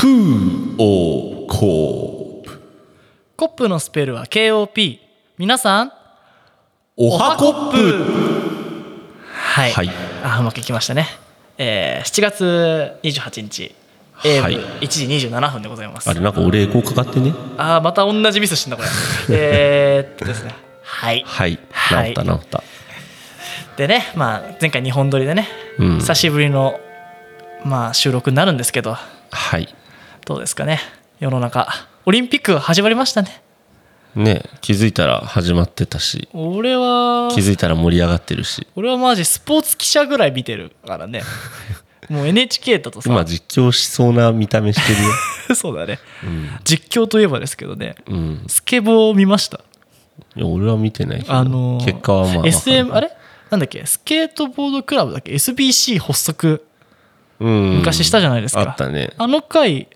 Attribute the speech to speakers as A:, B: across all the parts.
A: クーオーコープ。
B: コップのスペルは KOP 皆さん
A: おはコップ。
B: はい、
A: はい。
B: あうまくいきましたね、えー、7月28日。AM1
A: はい。
B: 時27分でございます、
A: あれなんかお礼こうかかってね。
B: あーまた同じミスしてんだこれ。えーっとですね。はい。
A: はい。
B: はい
A: 治った治った。
B: でね、まあ、前回2本撮りでね、
A: うん。
B: 久しぶりの、まあ、収録になるんですけど。
A: はい
B: どうですかね世の中。オリンピックが始まりましたね。
A: ね気づいたら始まってたし。
B: 俺は
A: 気づいたら盛り上がってるし。
B: 俺はマジスポーツ記者ぐらい見てるからね。もう NHK だとさ。
A: 今実況しそうな見た目してるよ。
B: そうだね、実況といえばですけどね
A: うん。
B: スケボーを見ました？
A: いや俺は見てないけど、
B: あのー
A: 結果はまあ
B: SM あ
A: れ？
B: れなんだっけ？スケートボードクラブだっけ？SBC 発足。
A: うん。
B: 昔したじゃないですか。
A: あったね。
B: あの回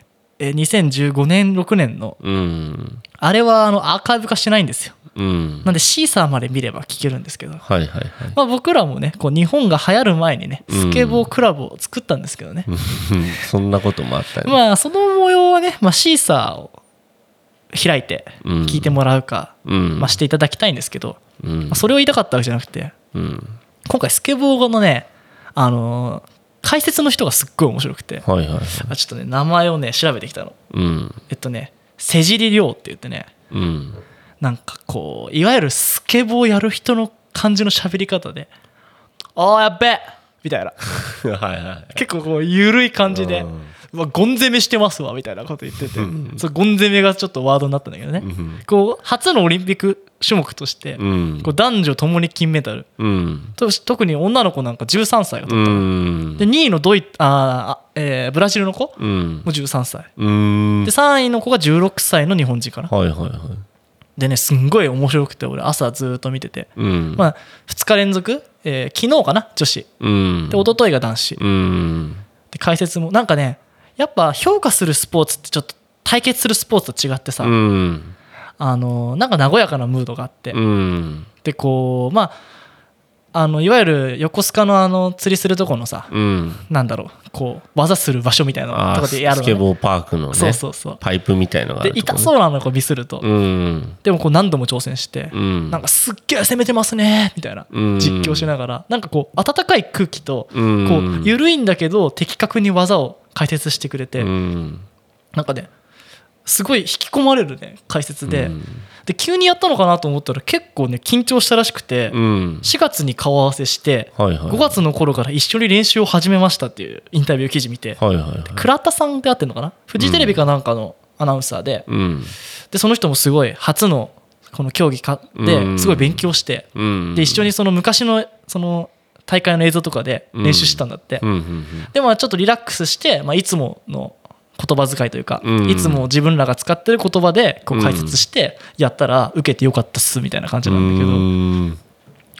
B: えー2015年6年の
A: うん。
B: あれはあのアーカイブ化してないんですよ。
A: うん。
B: なんでシーサーまで見れば聞けるんですけど、
A: はいはいはい。
B: まあ、僕らもねこう日本が流行る前にね
A: うん。
B: スケボークラブを作ったんですけどね、
A: う んそんなこともあったね、
B: まあその模様はね、まあ、シーサーを開いて
A: うん。
B: 聞いてもらうか、
A: うん。
B: まあ、していただきたいんですけど、
A: うん。
B: まあ、それを言いたかったわけじゃなくて
A: うん。
B: 今回スケボーのねあのー解説の人がすっごい面白くて。
A: はいはいはい。
B: あちょっとね名前をね調べてきたの。
A: うん。
B: えっとね瀬尻亮って言ってね。
A: うん。
B: なんかこういわゆるスケボーやる人の感じの喋り方で「ああやっべえ!」みたいな。
A: はいはい。
B: 結構こう緩い感じで
A: うん「
B: うわゴン攻めしてますわ」みたいなこと言ってて、
A: うん。
B: そうゴン攻めがちょっとワードになったんだけどね、
A: うん。
B: こう初のオリンピック種目として、
A: うん。
B: こう男女ともに金メダル。
A: うん。
B: と特に女の子なんか13歳が
A: う
B: 取ったの、
A: ん。
B: で2位のドイあえーブラジルの子
A: うん。
B: も13歳。
A: うん。
B: で3位の子が16歳の日本人かな
A: はいはいはい。
B: でねすんごい面白くて俺朝ずーっと見てて、
A: うん。
B: まあ、2日連続、えー昨日かな女子。
A: うん。
B: で一昨日が男子。
A: うん。
B: で解説もなんかねやっぱ評価するスポーツってちょっと対決するスポーツと違ってさ、
A: うん
B: あのなんか和やかなムードがあって、
A: うん。
B: でこうまああのいわゆる横須賀のあの釣りするとこのさ、
A: うん。
B: なんだろうこう技する場所みたいなとかでやるの、ね、
A: スケボーパークのね
B: そうそうそう。
A: パイプみたいのがあ
B: で痛そうなのこうビスると、
A: うん。
B: でもこう何度も挑戦して、
A: うん
B: なんかすっげえ攻めてますねみたいな
A: うん。
B: 実況しながら。なんかこう温かい空気とこ
A: うん。
B: う緩いんだけど的確に技を解説してくれて
A: うん。
B: なんかねすごい引き込まれるね解説で。
A: うん。
B: で急にやったのかなと思ったら結構ね緊張したらしくて
A: うん。
B: 4月に顔合わせして
A: はいはい。
B: 5月の頃から一緒に練習を始めましたっていうインタビュー記事見て。
A: はいはいはい。
B: 倉田さんであってんのかな？フジテレビかなんかのアナウンサーで。
A: うん。
B: でその人もすごい初のこの競技か
A: うん。
B: ですごい勉強して。
A: うん。
B: で一緒にその昔のその大会の映像とかで練習したんだって。でまあちょっとリラックスして、まあ、いつもの言葉遣いというか、
A: うん。
B: いつも自分らが使ってる言葉でこう解説してやったら受けてよかったっすみたいな感じなんだけど、
A: うん。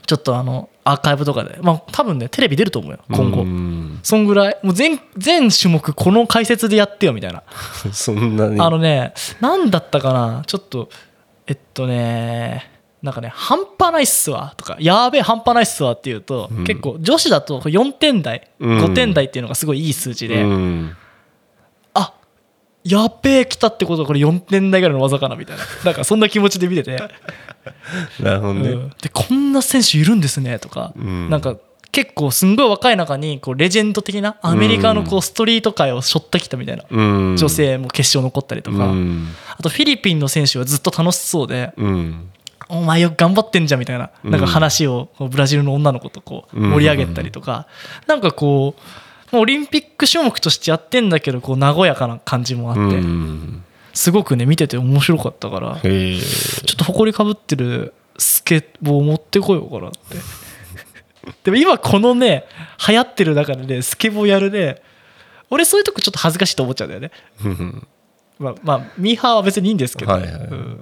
B: ちょっとあのアーカイブとかでまあ多分ねテレビ出ると思うよ今後、
A: うん。
B: そんぐらいもう全全種目この解説でやってよみたいな、
A: そんなに。
B: あのね何だったかなちょっとえっとねなんかね半端ないっすわとかやーべえ半端ないっすわっていうと、
A: うん。
B: 結構女子だと4点台、
A: うん。
B: 5点台っていうのがすごいいい数字で、
A: うん。
B: あやっべえ来たってことはこれ4点台ぐらいの技かなみたいな。なんかそんな気持ちで見てて、
A: なるほどね。
B: うん。でこんな選手いるんですねとか、
A: うん。
B: なんか結構すんごい若い中にこうレジェンド的なアメリカのこうストリート界を背負ってきたみたいな、
A: うん。
B: 女性も決勝残ったりとか、
A: うん。
B: あとフィリピンの選手はずっと楽しそうで、
A: うん。
B: お前よく頑張ってんじゃんみたいな。なんか話をブラジルの女の子とこう
A: うん
B: 盛り上げたりとか、なんかこうオリンピック種目としてやってんだけどこう和やかな感じもあって、
A: うん。
B: すごくね見てて面白かったから。ちょっと埃かぶってるスケボー持ってこようかなって。でも今このね流行ってる中でねスケボーやるね俺そういうとこちょっと恥ずかしいと思っちゃうんだよね。
A: うん。
B: まあまあミーハーは別にいいんですけど、
A: はいはい。
B: う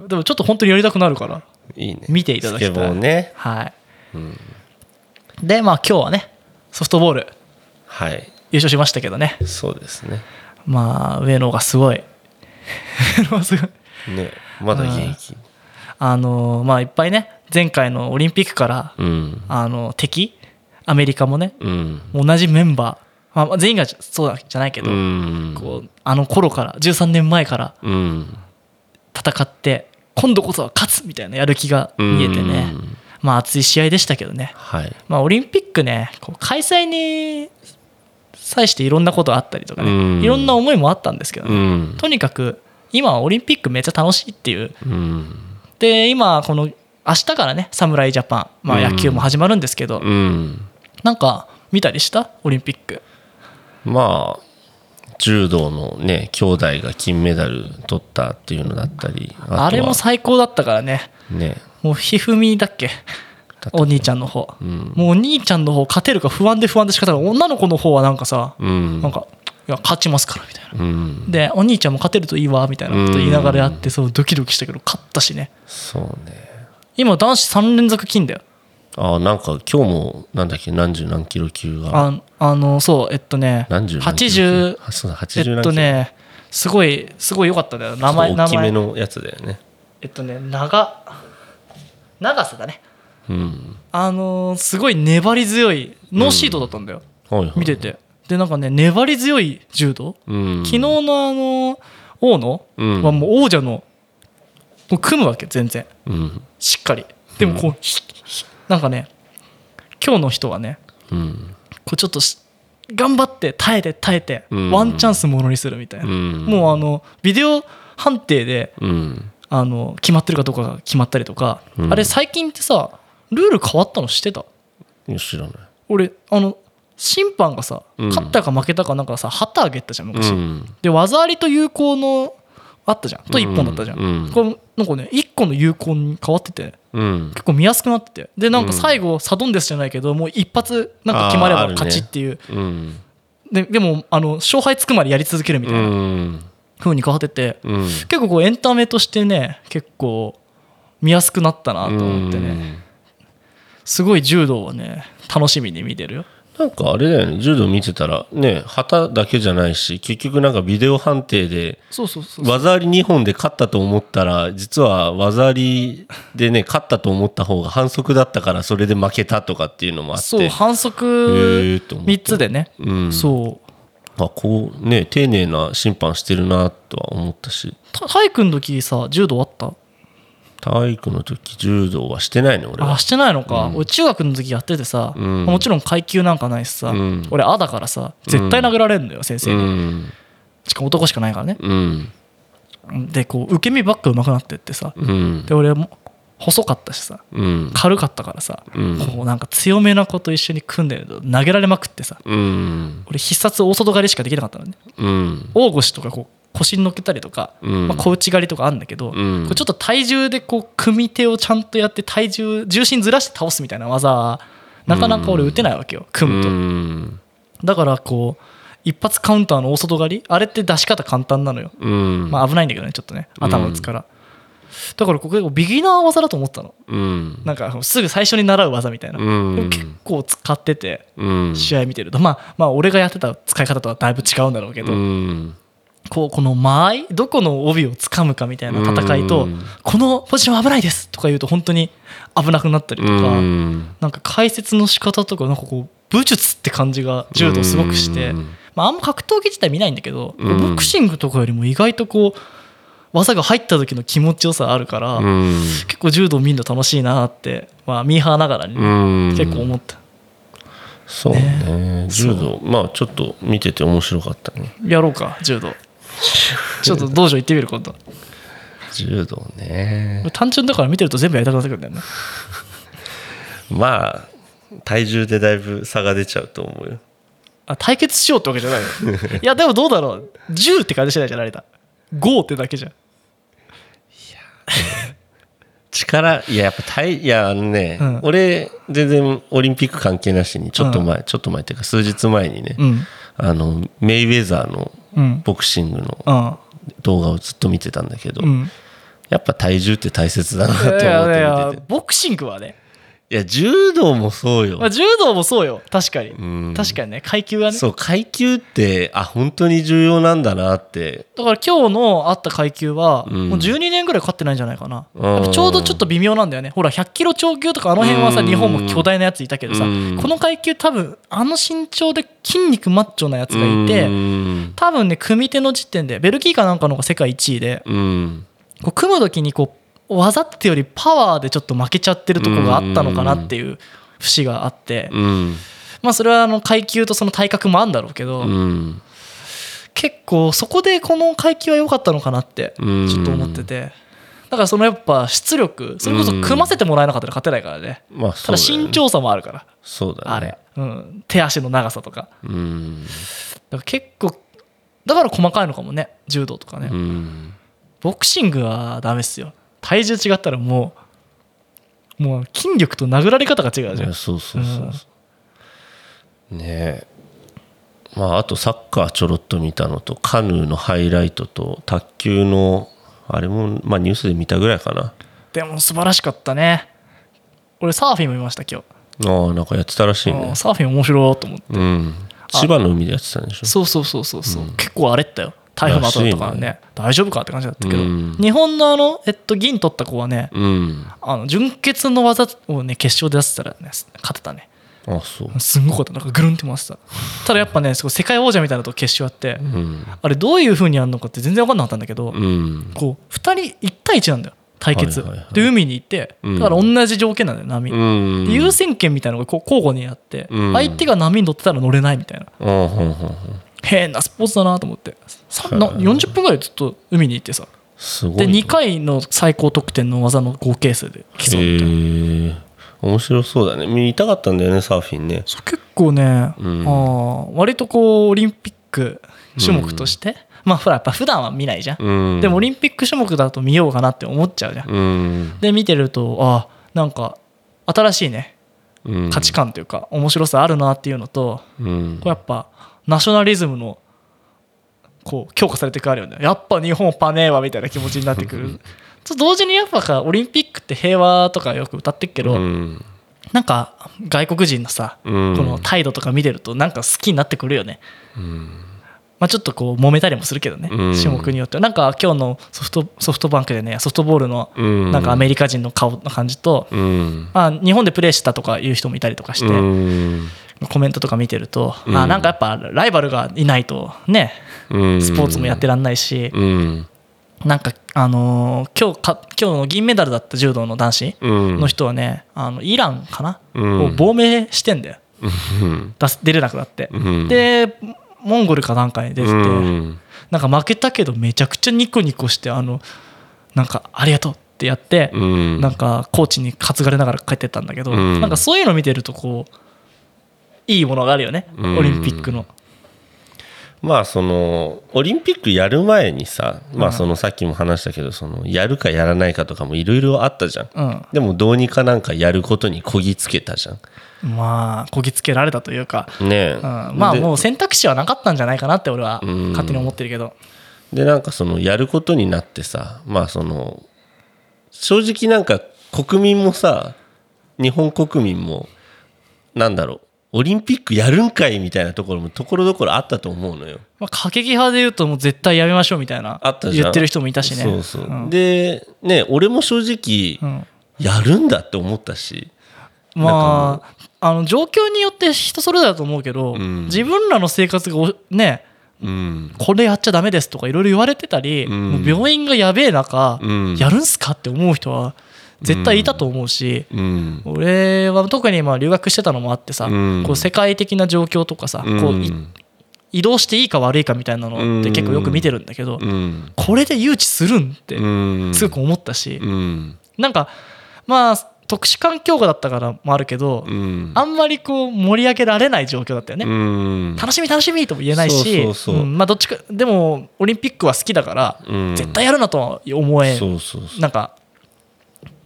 B: ん。でもちょっと本当にやりたくなるから
A: いいね。
B: 見ていただきたい。
A: スケボーね。
B: はい。
A: うん。
B: でまあ今日はねソフトボール。
A: はい
B: 優勝しましたけどね。
A: そうですね。
B: まあ上野がすごい。すごい。
A: ねまだ現役。
B: あのまあいっぱいね前回のオリンピックから、
A: うん。
B: あの敵アメリカもね
A: うん。
B: 同じメンバまあまあ、全員がそうだじゃないけど、
A: うん。
B: こうあの頃から13年前から
A: うん。
B: 戦って今度こそは勝つみたいなやる気が見えてね、
A: うん。
B: まあ熱い試合でしたけどね、
A: はい。
B: まあ、オリンピックねこう開催に際していろんなことあったりとかね、
A: うん。
B: いろんな思いもあったんですけどね、
A: うん。
B: とにかく今はオリンピックめっちゃ楽しいっていう。
A: うん。
B: で今この明日からね侍ジャパン、まあ、
A: うん。
B: 野球も始まるんですけど、
A: うん。
B: なんか見たりした？オリンピック。
A: まあ柔道のね兄弟が金メダル取ったっていうのだったりあ
B: れも最高だったからね。
A: ね。
B: もうひふみだっけ？お兄ちゃんの方、
A: ん。
B: もうお兄ちゃんの方勝てるか不安で不安で仕方がない女の子の方はなんかさ、
A: うん。
B: なんかいや勝ちますからみたいな。
A: うん。
B: でお兄ちゃんも勝てるといいわみたいなこと言いながらやってそうドキドキしたけど勝ったしね。
A: そうね。
B: 今男子3連続金だよ。
A: あなんか今日もなんだっけ何十何キロ級が。
B: ああのそうえっとね
A: 何十何キロ級
B: ？80
A: あそうだ
B: え
A: 80何キロ。
B: っとねすごいすごい良かったんだよ。名前
A: 大きめのやつだよね。
B: えっとね長長さだね。
A: うん
B: あのーすごい粘り強いノーシートだったんだよ、
A: はいはい
B: 見てて。でなんかね粘り強い柔道、
A: うん。
B: 昨日のあの大野
A: うん。
B: はもう王者のもう組むわけ全然。
A: うん。
B: しっかり。でもこう、ひひなんかね今日の人はね
A: うん。
B: こうちょっとし頑張って耐えて耐えて、
A: うん。
B: ワンチャンスものにするみたいな、
A: うん。
B: もうあのビデオ判定で
A: うん。
B: あの決まってるかどうかが決まったりとか、
A: うん。
B: あれ最近ってさルール変わったの知ってた？
A: 知らない。
B: 俺あの審判がさ
A: うん。
B: 勝ったか負けたかなんかさ旗あげたじゃん昔、
A: うん。
B: で技ありと有効のあったじゃん。と1本だったじゃん、
A: うん。
B: これなんかね1個の有効に変わってて
A: うん。
B: 結構見やすくなってて。でなんか最後サドンデスじゃないけどもう一発なんか決まれば勝ちっていう、
A: うん。
B: ででもあの勝敗つくまでやり続けるみた
A: う
B: いなん。風に変わってて、
A: うん。
B: 結構こうエンタメとしてね結構見やすくなったなと思ってねすごい柔道はね楽しみに見てるよ。
A: なんかあれだよね。柔道見てたらね旗だけじゃないし結局なんかビデオ判定で技あり2本で勝ったと思ったら実は技ありでね勝ったと思った方が反則だったからそれで負けたとかっていうのもあって。
B: そう反則
A: へーと思って。
B: 3つでね、
A: うん。
B: そう。
A: あこうね丁寧な審判してるなとは思ったし。た
B: 体育の時さ柔道あった？
A: 体育の時柔道はしてないね俺は。
B: あしてないのか、俺中学の時やっててさ、
A: ん。
B: もちろん階級なんかないしさ、
A: うん。
B: 俺「あ」だからさ絶対殴られるのよ、先生
A: う
B: に、
A: ん。
B: しかも男しかないからね。
A: うん。
B: でこう受け身ばっか上手くなってってさ
A: うん。
B: で俺も細かったしさ
A: うん。
B: 軽かったからさ、
A: うん。
B: こうなんか強めな子と一緒に組んでると投げられまくってさ
A: うん。
B: 俺必殺大外刈りしかできなかったのね。
A: うん。
B: 大腰とかこう腰に乗っけたりとか、
A: うん。
B: まあ、小内刈りとかあるんだけど、
A: うん。
B: これちょっと体重でこう組み手をちゃんとやって体重重心ずらして倒すみたいな技はなかなか俺打てないわけよ組むと、
A: うん
B: だからこう一発カウンターの大外刈りあれって出し方簡単なのよ、
A: うん。
B: まあ危ないんだけどねちょっとね頭打つから、だからここビギナー技だと思ってたの。
A: うん。
B: なんかすぐ最初に習う技みたいな、
A: うん。
B: 結構使ってて
A: うん。
B: 試合見てると、まあまあ俺がやってた使い方とはだいぶ違うんだろうけど、
A: うん
B: こうこの間合いどこの帯を掴むかみたいな戦いと、
A: うん
B: このポジション危ないですとか言うと本当に危なくなったりとか、
A: うん。
B: なんか解説の仕方とかなんかこう武術って感じが柔道すごくして、
A: うん。
B: まあ、あんま格闘技自体見ないんだけど、
A: うん。
B: ボクシングとかよりも意外とこう技が入った時の気持ちよさあるから、
A: うん。
B: 結構柔道見るの楽しいなって、まあ、ミーハーながらに結構思った。
A: そうね。柔道。まあちょっと見てて面白かったね。
B: やろうか柔道ちょっと道場行ってみる今度。
A: 柔道ね。
B: 単純だから見てると全部やりたくなってくるんだよね。
A: まあ体重でだいぶ差が出ちゃうと思うよ。
B: あ対決しようってわけじゃないの。いやでもどうだろう。10って感じしないじゃん成田5ってだけじゃん。
A: 力いややっぱ体いやあのね、
B: うん。
A: 俺全然オリンピック関係なしにちょっと前、ちょっと前っていうか数日前にね、
B: うん。
A: あのメイウェザーの
B: うん
A: ボクシングの
B: うん。
A: 動画をずっと見てたんだけど、
B: うん。
A: やっぱ体重って大切だなと
B: い
A: 思って見てて。
B: ボクシングはね
A: いや柔道もそうよ。
B: まあ、柔道もそうよ。確かに、
A: うん。
B: 確かにね。階級がね。
A: そう階級ってあ本当に重要なんだなって。
B: だから今日のあった階級は、
A: うん。
B: もう12年ぐらい勝ってないんじゃないかな、ちょうどちょっと微妙なんだよね。ほら100キロ超級とかあの辺はさ、
A: うん。
B: 日本も巨大なやついたけどさ、
A: うん。
B: この階級多分あの身長で筋肉マッチョなやつがいて、
A: うん。
B: 多分ね組手の時点でベルギーかなんかの方が世界1位で
A: うん。
B: こう組む時にこう技ってよりパワーでちょっと負けちゃってるとこがあったのかなっていう節があって、
A: うん。
B: まあそれはあの階級とその体格もあるんだろうけど、
A: うん。
B: 結構そこでこの階級は良かったのかなってち
A: うん。
B: ょっと思ってて。だからそのやっぱ出力それこそ組ませてもらえなかったら勝てないからね。ただ
A: まあそうだ
B: 身長差もあるから。
A: そうだね。
B: あれ、うん、手足の長さとか。
A: うん。
B: だから結構だから細かいのかもね。柔道とかね、
A: うん。
B: ボクシングはダメっすよ体重違ったらもうもう筋力と殴られ方が違うじゃん。
A: そうそうそうそう。ねえ。まああとサッカーちょろっと見たのとカヌーのハイライトと卓球のあれもまあニュースで見たぐらいかな。
B: でも素晴らしかったね。俺サーフィンも見ました今日、
A: ああなんかやってたらしいね。
B: うんサーフィン面白いと思って。
A: うん。千葉の海でやってたんでしょ？
B: そうそうそうそうそう、結構荒れったよ台風の後だったからね
A: らし
B: 大丈夫かって感じだったけど、
A: うん。
B: 日本のあの、えっと、銀取った子はね
A: うん。
B: あの純潔の技をね決勝で出せたらね勝てたね。
A: あそう。
B: すんごかった。なんかぐるんって回ってた。ただやっぱねすごい世界王者みたいなとこ決勝やって、
A: うん。
B: あれどういう風にやるのかって全然分かんなかったんだけど、
A: うん。
B: こう2人1対1なんだよ対決、
A: はいはいはい
B: で海に行って
A: うん。
B: だから同じ条件なんだよ波、
A: うん。
B: で優先権みたいなのがこう交互にあって、
A: うん。
B: 相手が波に乗ってたら乗れないみたいな変なスポーツだなと思って。さ
A: はい
B: な40分ぐらいずっと海に行ってさ。で
A: すごいね
B: 2回の最高得点の技の合計数で。競うみたいな
A: へえ面白そうだね。見たかったんだよねサーフィンね。
B: そう結構ね、
A: ん。
B: あー割とこうオリンピック種目として、まあほらやっぱ普段は見ないじゃん、
A: うん。
B: でもオリンピック種目だと見ようかなって思っちゃうじゃん、
A: うん。
B: で見てるとあなんか新しいね
A: うん。
B: 価値観というか面白さあるなっていうのと、
A: うん。
B: こうやっぱナショナリズムのこう強化されていくあるよね。やっぱ日本パネーわみたいな気持ちになってくる。と同時にやっぱかオリンピックって平和とかよく歌ってるけど、
A: うん。
B: なんか外国人のさ、
A: うん。
B: この態度とか見てるとなんか好きになってくるよね、
A: うん。
B: まあ、ちょっとこう揉めたりもするけどね、
A: うん。
B: 種目によっては。なんか今日のソフトソフトバンクでねソフトボールの
A: うん。
B: なんかアメリカ人の顔の感じと、
A: うん。
B: まあ、日本でプレーしたとかいう人もいたりとかして、
A: うん
B: コメントとか見てると、
A: うん。
B: あなんかやっぱライバルがいないとね
A: うん。
B: スポーツもやってらんないし、
A: うん。
B: なんかあのー今日か今日の銀メダルだった柔道の男子
A: うん。
B: の人はねあのイランかな、
A: うん。
B: を亡命してんだよ。
A: うん。
B: 出れなくなって、
A: うん。
B: でモンゴルかなんかに出てて、
A: うん。
B: なんか負けたけどめちゃくちゃニコニコしてあのなんかありがとうってやって、
A: うん。
B: なんかコーチに担がれながら帰ってったんだけど、
A: うん。
B: なんかそういうの見てるとこういいものがあるよね、
A: うん。
B: オリンピックの。
A: まあそのオリンピックやる前にさまあそのさっきも話したけどそのやるかやらないかとかもいろいろあったじゃん。
B: うん、
A: でもどうにかなんかやることにこぎつけたじゃん。
B: まあこぎつけられたというか、
A: ねえ。
B: うん、まあ
A: で
B: もう選択肢はなかったんじゃないかなって俺は
A: うん。
B: 勝手に思ってるけど、
A: でなんかそのやることになってさまあその正直なんか国民もさ日本国民もなんだろうオリンピックやるんかいみたいなところもところどころあったと思うのよ。
B: まあ、過激派で言うともう絶対やめましょうみたいな
A: あった
B: 言ってる人もいたしね。
A: そうそう、
B: ん。
A: でね俺も正直、
B: うん。
A: やるんだって思ったし。
B: まああの状況によって人それぞれだと思うけど、
A: ん。
B: 自分らの生活がおね
A: うん。
B: これやっちゃダメですとかいろいろ言われてたり、う病院がやべえ中、
A: うん。
B: やるんすかって思う人は絶対いたと思うし、
A: うん
B: 俺は特にまあ留学してたのもあってさ、
A: うん。
B: こう世界的な状況とかさ、
A: うん。
B: こうい移動していいか悪いかみたいなのって結構よく見てるんだけど、
A: うん。
B: これで誘致するんって
A: うん。
B: すごく思ったし、
A: うん。
B: なんかまあ特殊環境下だったからもあるけど、
A: うん。
B: あんまりこう盛り上げられない状況だったよね。
A: うん。
B: 楽しみ楽しみとも言えないしまあどっちかでもオリンピックは好きだから、
A: うん。
B: 絶対やるなとは思えなんか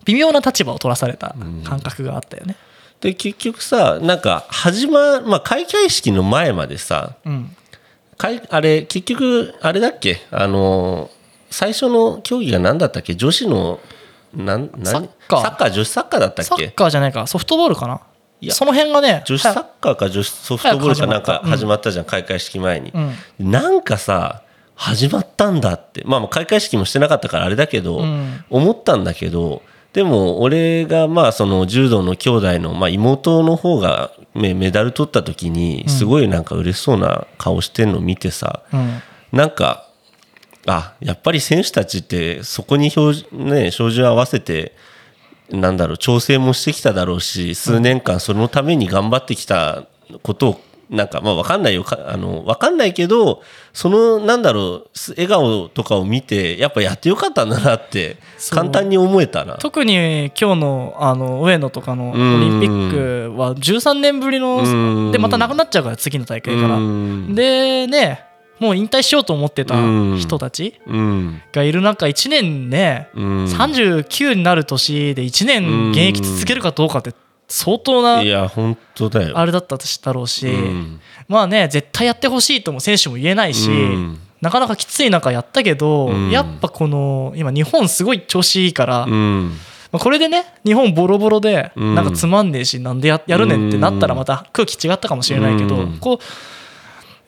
B: 微妙な立場を取らされた感覚があったよね。
A: で結局さなんか始ままあ開会式の前までさ
B: うん。
A: 開あれ結局あれだっけ？あの最初の競技が何だったっけ？女子のなん何？
B: サッカー。
A: サッカー女子サッカーだったっ
B: サッ
A: け
B: カーじゃないか。ソフトボールかな。い
A: や。
B: その辺がね
A: 女子サッカーか女子ソフトボールかなんか
B: 始まった。
A: じゃん開会式前に、
B: うん。
A: なんかさ始まったんだって。まあまあ開会式もしてなかったからあれだけど、
B: うん。
A: 思ったんだけどでも俺がまあその柔道の兄弟のまあ妹の方がメメダル取った時にすごいなんか嬉しそうな顔してんの見てさ、
B: うん。
A: なんかあやっぱり選手たちってそこに標,、ね、照準合わせてなんだろう調整もしてきただろうし数年間そのために頑張ってきたことをなんかまあ分かんないよ。かあの分かんないけどそのなんだろうす笑顔とかを見てやっぱやってよかったんだなって簡単に思えたな。
B: 特に今日のあの上野とかのオリンピックは13年ぶり
A: うん。
B: のでまたなくなっちゃうから次の大会から。
A: うん。
B: でねもう引退しようと思ってた人たち
A: うん。
B: がいる中1年ね
A: うん。
B: 39になる年で1年現役続けるかどうかって相当ない
A: や本当だよ。
B: あれだっただろうし
A: うん。
B: まあね絶対やってほしいとも選手も言えないし
A: うん。
B: なかなかきつい中やったけど
A: うん。
B: やっぱこの今日本すごい調子いいから
A: うん。
B: まあこれでね日本ボロボロで
A: うん。
B: なんかつまんねえしなんでややるねんってなったらまた空気違ったかもしれないけど
A: うん。
B: こう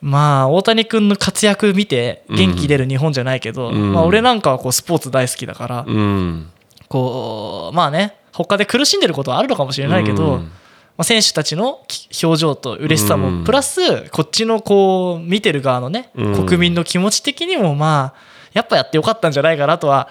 B: まあ大谷君の活躍見て元気出る日本じゃないけど
A: うん。
B: まあ俺なんかはこうスポーツ大好きだから
A: うん。
B: こうまあね他で苦しんでることはあるのかもしれないけど、
A: うん。
B: まあ、選手たちのき表情と嬉しさ
A: うん。
B: もプラスこっちのこう見てる側のね
A: うん。
B: 国民の気持ち的にもまあやっぱやってよかったんじゃないかなとは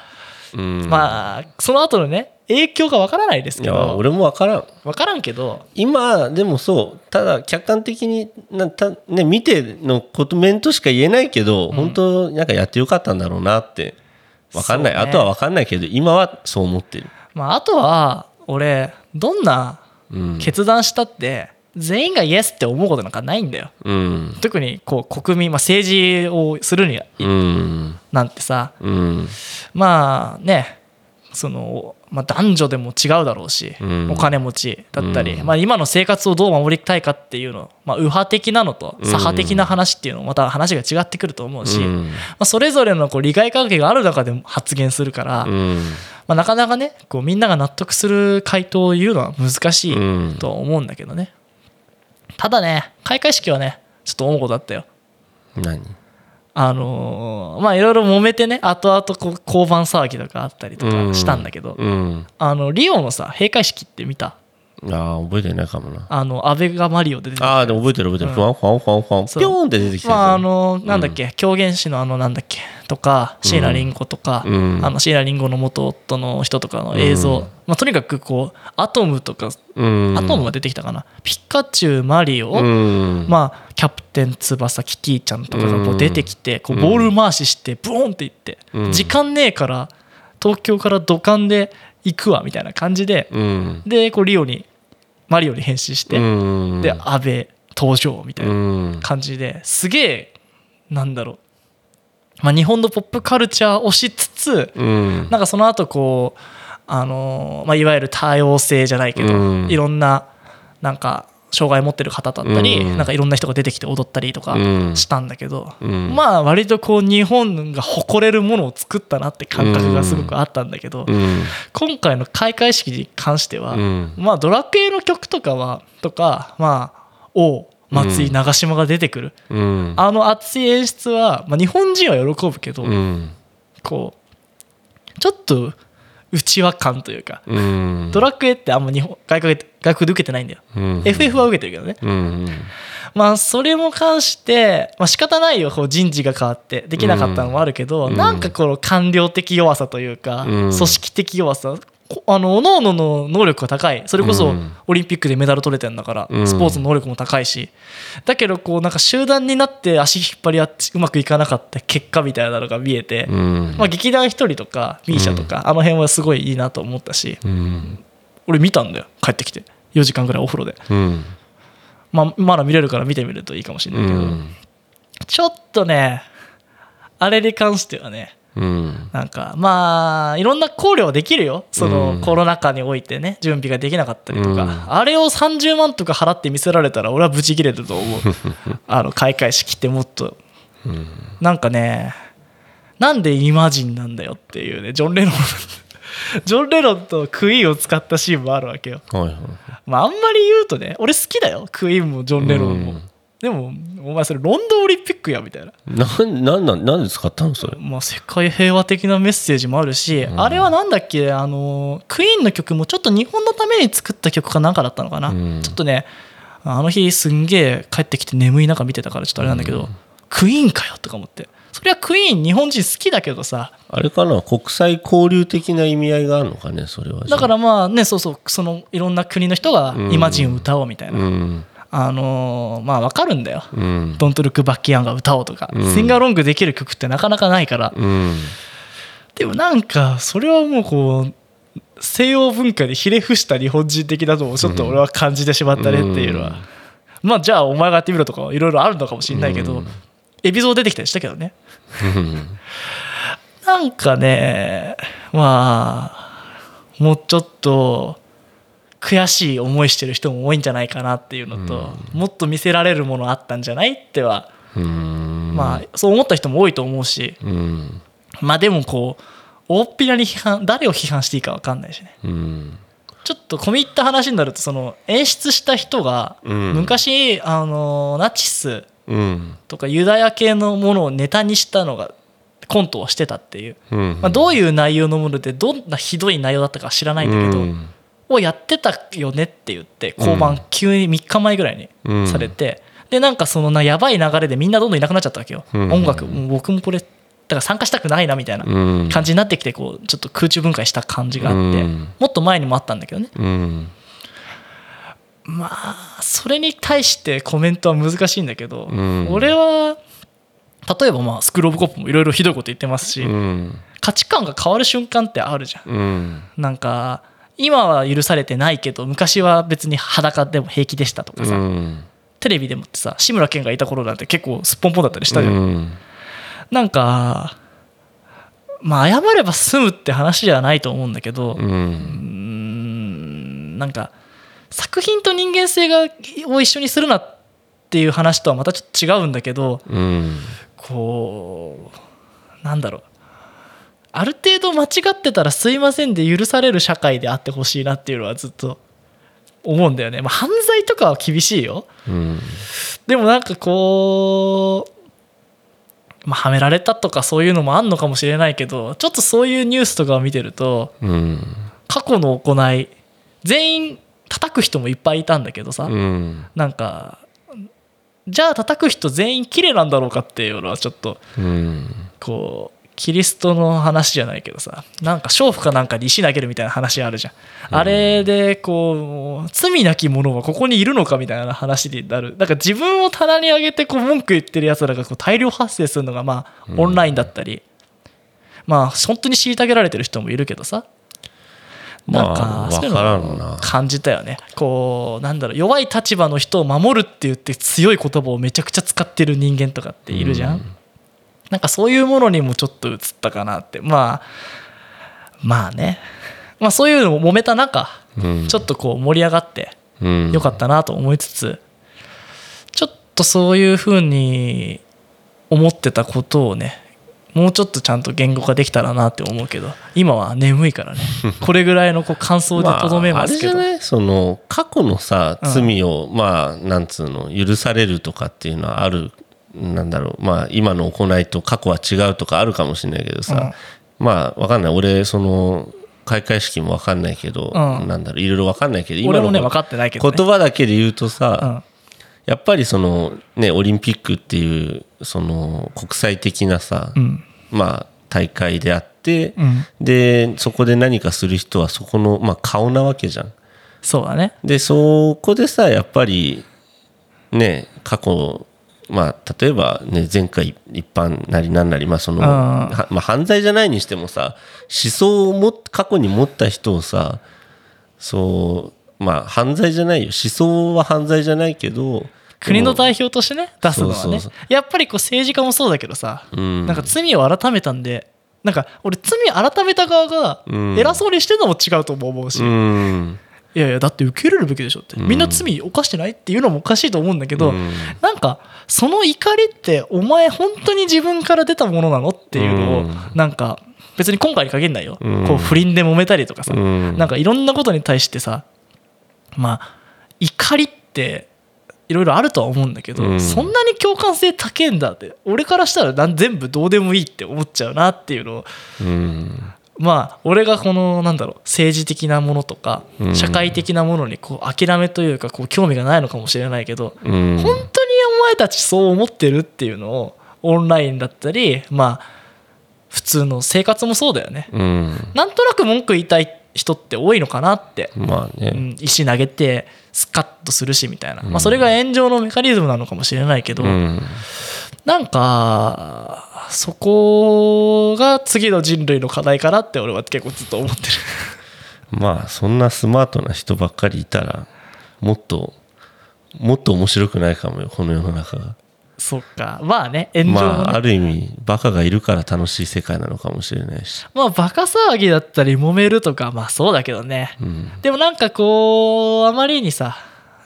A: うん。
B: まあその後のね影響がわからないですけど。
A: 俺も分からん。
B: わからんけど。
A: 今でもそうただ客観的になた、ね、見てのこと面としか言えないけど、本当なんかやってよかったんだろうなって分かんない、
B: ね。
A: あとは分かんないけど今はそう思ってる、
B: まああとは俺どんな
A: うん。
B: 決断したって全員がイエスって思うことなんかないんだよ。
A: うん。
B: 特にこう国民、まあ、政治をするに
A: うん。
B: なんてさ。
A: うん。
B: まあねその、まあ、男女でも違うだろうし、
A: うん。
B: お金持ちだったり、
A: うん。
B: まあ、今の生活をどう守りたいかっていうの、まあ、右派的なのと左派的な話っていうのまた話が違ってくると思うし、
A: うん。
B: まあ、それぞれのこう利害関係がある中で発言するから、
A: うん。
B: まあ、なかなかねこうみんなが納得する回答を言うのは難し
A: うん。
B: いとは思うんだけどね。ただね開会式はねちょっと思うことあったよ。
A: 何？
B: あのーまあいろいろ揉めてね後々こう交番騒ぎとかあったりとかしたんだけど、
A: うん。
B: あのリオのさ閉会式って見た？
A: ああ覚えてないかもな。
B: あの安倍がマリオで出てきた
A: ああでも覚えてる覚えてる、ふわんふわんふわんふわん。ピ
B: そう。
A: ョーンって出てきた
B: まああのなんだっけ、狂言師のあのなんだっけとか椎名林檎とか、
A: うん。
B: あの椎名林檎の元夫の人とかの映像、
A: うん。
B: まあ、とにかくこうアトムとか、
A: うん。
B: アトムが出てきたかな。ピカチュウマリオ、
A: うん。
B: まあ、キャプテン翼キティちゃんとかがこ
A: う
B: うん出てきてこうボール回ししてブーンっていって。
A: うん。
B: 時間ねえから東京から土管で行くわみたいな感じで
A: うん。
B: でこうリオにマリオに変身して
A: うん。
B: で安倍登場みたいうなん。感じですげえなんだろう。まあ日本のポップカルチャーをしつつ
A: うん。
B: なんかその後こうあのーまあいわゆる多様性じゃないけど
A: うん。
B: いろんななんか障害を持ってる方だったり、
A: うん。
B: なんかいろんな人が出てきて踊ったりとか
A: うん。
B: したんだけど、
A: うん。
B: まあ割とこう日本が誇れるものを作ったなって感覚がすごくあったんだけど、
A: うん。
B: 今回の開会式に関しては、
A: うん。
B: まあドラクエの曲とかはとかまあ王松井長嶋が出てくる、
A: うん。
B: あの熱い演出は、まあ、日本人は喜ぶけど、
A: うん。
B: こうちょっと内輪感というか、
A: うん。
B: ドラクエってあんま日本外国で外国で受けてないんだよ、
A: うん。
B: FF は受けてるけどね。
A: うん
B: まあそれも関して、まあ仕方ないよこう人事が変わってできなかったのもあるけど、
A: うん。
B: なんかこの官僚的弱さというか、
A: うん。
B: 組織的弱さこあの各々の能力が高い。それこそ
A: うん。
B: オリンピックでメダル取れてるんだから、
A: うん。
B: スポーツの能力も高いし。だけどこうなんか集団になって足引っ張り合ってうまくいかなかった結果みたいなのが見えて、
A: うん。
B: まあ、劇団一人とか社とか、あの辺はすごいいいなと思ったし
A: うん。
B: 俺見たんだよ帰ってきて。4時間ぐらいお風呂で、
A: うん。
B: まあ、まだ見れるから見てみるといいかもしれ
A: う
B: ないけど、
A: ん。
B: ちょっとねあれに関してはね
A: うん。
B: なんかまあいろんな考慮はできるよ。その、
A: うん。
B: コロナ禍においてね準備ができなかったりとか、
A: うん。
B: あれを30万とか払って見せられたら俺はブチ切れると思う。あの開会式ってもっと。なんかねなんでイマジンなんだよっていうねジョン・レノン。ジョン・レノンとクイーンを使ったシーンもあるわけよ。
A: はいはい。
B: まああんまり言うとね俺好きだよ。クイーンもジョン・レノンも、
A: うん
B: でもお前それロンドンオリンピックやみたいな。
A: なんなんなんなんで使ったのそれ？
B: まあ、世界平和的なメッセージもあるし、
A: ん。
B: あれはなんだっけあのクイーンの曲もちょっと日本のために作った曲かなんかだったのかな、
A: うん。
B: ちょっとねあの日すんげえ帰ってきて眠い中見てたからちょっとあれなんだけど、クイーンかよとか思って。それはクイーン日本人好きだけどさ。
A: あれかな国際交流的な意味合いがあるのかねそれは。
B: だからまあねそうそうそのいろんな国の人がイマジンを歌おうみたいな、
A: うん
B: あのーまあわかるんだよ。
A: うん「
B: ドントルックバッキアンが歌おうとか、
A: うん。
B: シンガーロングできる曲ってなかなかないから、
A: うん
B: でもなんかそれはもうこう西洋文化にひれ伏した日本人的だとちょっと俺は感じてしまったねっていうのは、まあじゃあお前がやってみろとかいろいろあるのかもしれないけど、
A: うん。
B: エビゾー出てきたりしたけどね。
A: うん
B: なんかねまあもうちょっと悔しい思いしてる人も多いんじゃないかなっていうのと、もっと見せられるものあったんじゃないっては、
A: うん。
B: まあそう思った人も多いと思うし
A: うん。
B: まあでもこう大っぴらに批判誰を批判していいか分かんないしね。
A: うん。
B: ちょっと込み入った話になるとその演出した人が
A: うん。
B: 昔あのナチス
A: うん。
B: とかユダヤ系のものをネタにしたのがコントをしてたっていう、
A: うん。
B: まあ、どういう内容のものでどんなひどい内容だったか知らないんだけど、
A: うん
B: をやってたよねって言って交番急に3日前ぐらいに
A: うん。
B: されて、でなんかそのなやばい流れでみんなどんどんいなくなっちゃったわけよ、
A: うん。
B: 音楽僕もこれだから参加したくないなみたいな
A: うん。
B: 感じになってきてこうちょっと空中分解した感じがあって、
A: うん。
B: もっと前にもあったんだけどね。
A: うん。
B: まあそれに対してコメントは難しいんだけど、
A: うん。
B: 俺は例えばまあスクール・オブ・コップもいろいろひどいこと言ってますし、
A: うん。
B: 価値観が変わる瞬間ってあるじゃん。なんか今は許されてないけど昔は別に裸でも平気でしたとかさ、
A: うん。
B: テレビでもってさ志村けんがいた頃なんて結構すっぽんぽんだったりしたじゃん、
A: うん。
B: なんかまあ謝れば済むって話じゃないと思うんだけど、
A: う
B: うーんなんか作品と人間性がを一緒にするなっていう話とはまたちょっと違うんだけど
A: うん。
B: こうなんだろうある程度間違ってたらすいませんで許される社会であってほしいなっていうのはずっと思うんだよね、まあ、犯罪とかは厳しいよ。
A: うん。
B: でもなんかこう、まあ、はめられたとかそういうのもあんのかもしれないけどちょっとそういうニュースとかを見てると
A: うん。
B: 過去の行い全員叩く人もいっぱいいたんだけどさ、
A: うん。
B: なんかじゃあ叩く人全員綺麗なんだろうかっていうのはちょっと
A: うん。
B: こうキリストの話じゃないけどさなんか娼婦かなんかに石投げるみたいな話あるじゃん、あれでこう罪なき者はここにいるのかみたいな話になる。だから自分を棚に上げてこう文句言ってるやつらがこう大量発生するのがまあオンラインだったり、まあ本当に虐げられてる人もいるけどさ。なんか
A: まあ
B: そういうの感じたよね。こうなんだろう弱い立場の人を守るって言って強い言葉をめちゃくちゃ使ってる人間とかっているじゃん、
A: うん
B: なんかそういうものにもちょっと映ったかなって。まあまあね。まあそういうのも揉めた中
A: うん。
B: ちょっとこう盛り上がって
A: うん。
B: よかったなと思いつつちょっとそういうふうに思ってたことをねもうちょっとちゃんと言語化できたらなって思うけど今は眠いからね。これぐらいのこう感想でとどめますけど、
A: あ、あれじゃない？その過去のさ
B: うん。
A: 罪を、まあなんつうの許されるとかっていうのはあるなんだろう。まあ今の行いと過去は違うとかあるかもしれないけどさ、まあわかんない。俺その開会式もわかんないけど、
B: うん。
A: なんだろう。いろいろわかんないけどの
B: 俺もねね、
A: 言葉だけで言うとさ、
B: うん。
A: やっぱりそのねオリンピックっていうその国際的なさ、
B: うん。
A: まあ大会であって、
B: うん。
A: でそこで何かする人はそこの、まあ、顔なわけじゃん。
B: そうだね。
A: でそこでさやっぱりね過去まあ例えばね前回一般なりなんなりまあその、まあ、犯罪じゃないにしてもさ思想をも過去に持った人をさそうまあ犯罪じゃないよ。思想は犯罪じゃないけど
B: 国の代
A: 表
B: 表としてね出すのはね。
A: そうそうそう。
B: やっぱりこう政治家もそうだけどさ、
A: うん。
B: なんか罪を改めたんでなんか俺罪を改めた側が
A: うん。
B: 偉そうにしてるのも違うとも思うし、
A: うん
B: いやいやだって受け入れるべきでしょって。みんな罪犯してないっていうのもおかしいと思うんだけど、
A: うん。
B: なんかその怒りってお前本当に自分から出たものなのっていうのを
A: うん。
B: なんか別に今回に限らないよ、
A: うん。
B: こう不倫で揉めたりとかさ、
A: うん。
B: なんかいろんなことに対してさまあ怒りっていろいろあるとは思うんだけど、
A: うん。
B: そんなに共感性高えんだって俺からしたら全部どうでもいいって思っちゃうなっていうのを
A: うん
B: まあ俺がこのなんだろう政治的なものとか
A: うん。
B: 社会的なものにこう諦めというかこう興味がないのかもしれないけど、
A: うん。
B: 本当にお前たちそう思ってるっていうのをオンラインだったりまあ普通の生活もそうだよね。
A: うん。
B: なんとなく文句言いたい人って多いのかなって、
A: まあね。
B: うん、石投げてスカッとするしみたいな、
A: うん。
B: まあ、それが炎上のメカニズムなのかもしれないけど、
A: うん
B: なんかそこが次の人類の課題かなって俺は結構ずっと思ってる。
A: まあそんなスマートな人ばっかりいたらもっともっと面白くないかもよこの世の中が。
B: そっか。まあね炎上もね、
A: まあある意味バカがいるから楽しい世界なのかもしれないし。
B: まあバカ騒ぎだったり揉めるとかまあそうだけどね、
A: うん。
B: でもなんかこうあまりにさ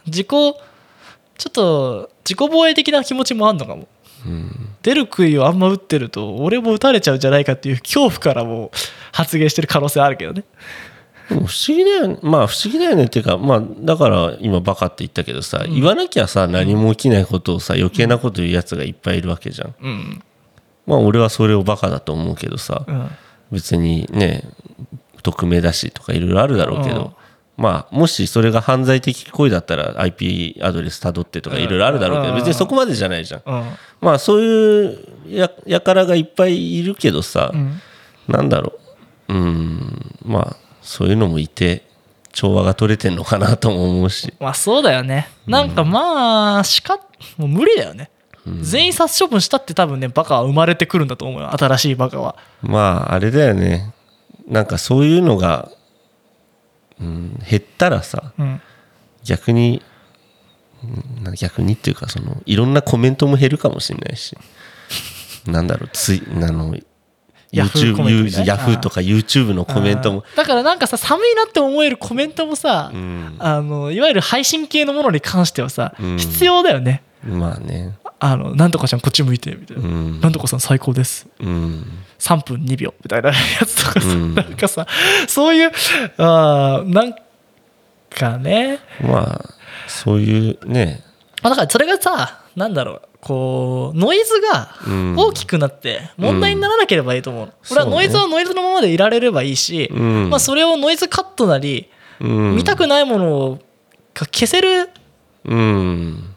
B: 自己ちょっと自己防衛的な気持ちもあんのかも。
A: うん
B: 出る杭をあんま打ってると俺も打たれちゃうんじゃないかっていう恐怖からも発言してる可能性あるけどね。
A: 不思議だよね。まあ不思議だよね。っていうかまあだから今バカって言ったけどさ、言わなきゃさ何も起きないことをさ余計なこと言うやつがいっぱいいるわけじゃん。
B: うん。
A: まあ俺はそれをバカだと思うけどさ、
B: うん。
A: 別にね匿名だしとかいろいろあるだろうけど、
B: うん
A: まあもしそれが犯罪的行為だったら IP アドレスたどってとかいろいろあるだろうけど
B: うん。
A: 別にそこまでじゃないじゃん。
B: うん。
A: まあそういうややからがいっぱいいるけどさ、
B: うん。
A: なんだろう。うん。まあそういうのもいて調和が取れてんのかなとも思うし。
B: まあそうだよね。なんかまあしかもう無理だよね、全員殺処分したって多分ねバカは生まれてくるんだと思うよ。新しいバカは。
A: まああれだよね。なんかそういうのが、うん、減ったらさ
B: うん。
A: 逆に逆にっていうかそのいろんなコメントも減るかもしれないし。なんだろうついあの YouTube ヤフーとか YouTube のコメントも。
B: だからなんかさ寒いなって思えるコメントもさ、
A: うん。
B: あのいわゆる配信系のものに関してはさ、
A: うん。
B: 必要だよね
A: まあね。
B: あのなんとかちゃんこっち向いてみたいな、
A: うん。
B: なんとかさん最高です。
A: うん。
B: 3分2秒。みたいなやつとかさ、
A: うん。
B: なんかさそういうあーなんかね。
A: まあそういうね。
B: まあだからそれがさなんだろう。こうノイズが
A: うん。
B: 大きくなって問題にならなければいいと思う、これはノイズはノイズのままでいられればいいし、
A: うん。
B: まあ、それをノイズカットなり、
A: うん。
B: 見たくないものをが消せる
A: うん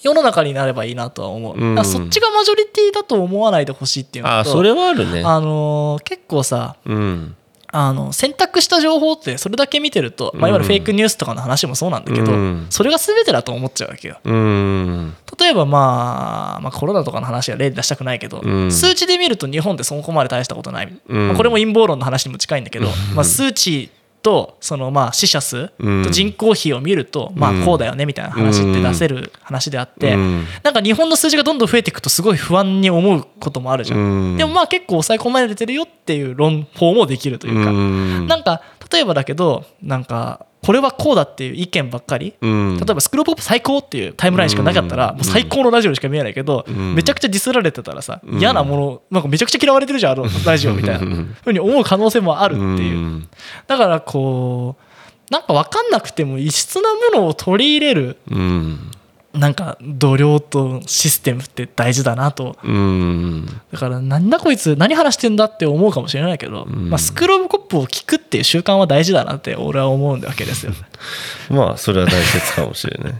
B: 世の中になればいいなとは思う、
A: うん。
B: そっちがマジョリティだと思わないでほしいっていうのと
A: あそれはあるね。
B: あのー結構さ
A: うん。
B: あの選択した情報ってそれだけ見てると、まあ、いわゆるフェイクニュースとかの話もそうなんだけど、
A: うん。
B: それが全てだと思っちゃうわけよ。
A: うん。
B: 例えば、まあ、まあコロナとかの話は例に出したくないけど、
A: うん。
B: 数値で見ると日本ってそこまで大したことない、
A: うん。
B: まあこれも陰謀論の話にも近いんだけど、まあ、数値とそのまあ死者数
A: うん。
B: と人口比を見ると、まあこうだよねみたいな話って出せる話であって、
A: うん。
B: なんか日本の数字がどんどん増えていくとすごい不安に思うこともあるじゃん、
A: うん。
B: でもまあ結構抑え込まれてるよっていう論法もできるというか、
A: うん。
B: なんか例えばだけどなんかこれはこうだっていう意見ばっかり、
A: うん。
B: 例えばスクロールポップ最高っていうタイムラインしかなかったら、
A: うん。
B: もう最高のラジオにしか見えないけど、
A: ん。
B: めちゃくちゃディスられてたらさ、
A: うん。
B: 嫌なものなんかめちゃくちゃ嫌われてるじゃんあのラジオみたいな。
A: うん。
B: ふうに思う可能性もあるっていう、
A: うん。
B: だからこうなんか分かんなくても異質なものを取り入れる。
A: うん
B: なんか度量とシステムって大事だなと。
A: うん。
B: だからなんだこいつ何話してんだって思うかもしれないけど、
A: ん。
B: まあ、スクロールコップを聞くっていう習慣は大事だなって俺は思うんだわけですよ。
A: まあそれは大切かもしれない。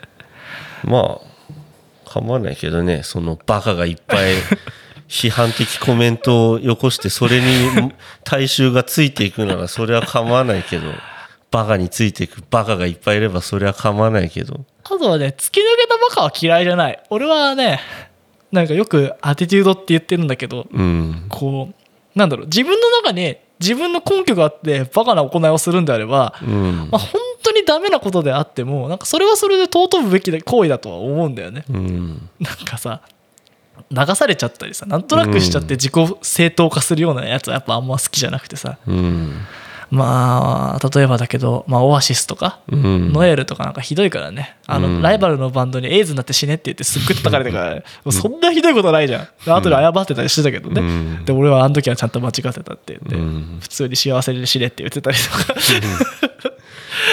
A: まあ構わないけどねそのバカがいっぱい批判的コメントをよこしてそれに大衆がついていくならそれは構わないけどバカについていくバカがいっぱいいればそれは構わないけど。
B: あとはね突き抜けたバカは嫌いじゃない。俺はねなんかよくアティテュードって言ってるんだけど
A: うん。
B: こうなんだろう自分の中に自分の根拠があってバカな行いをするんであれば、
A: うん。
B: まあ、本当にダメなことであってもなんかそれはそれで尊ぶべき行為だとは思うんだよね。
A: うん。
B: なんかさ流されちゃったりさなんとなくしちゃって自己正当化するようなやつはやっぱあんま好きじゃなくてさ。
A: うん
B: まあ例えばだけど、まあ、オアシスとか、
A: うん。
B: ノエルとかなんかひどいからね。あの、
A: うん。
B: ライバルのバンドにエイズになって死ねって言ってすっごい叩かれてから、もうそんなひどいことないじゃん。で後で謝ってたりしてたけどね、
A: うん。
B: で俺はあの時はちゃんと間違ってたって言って、
A: うん。
B: 普通に幸せに死ねって言ってたりとか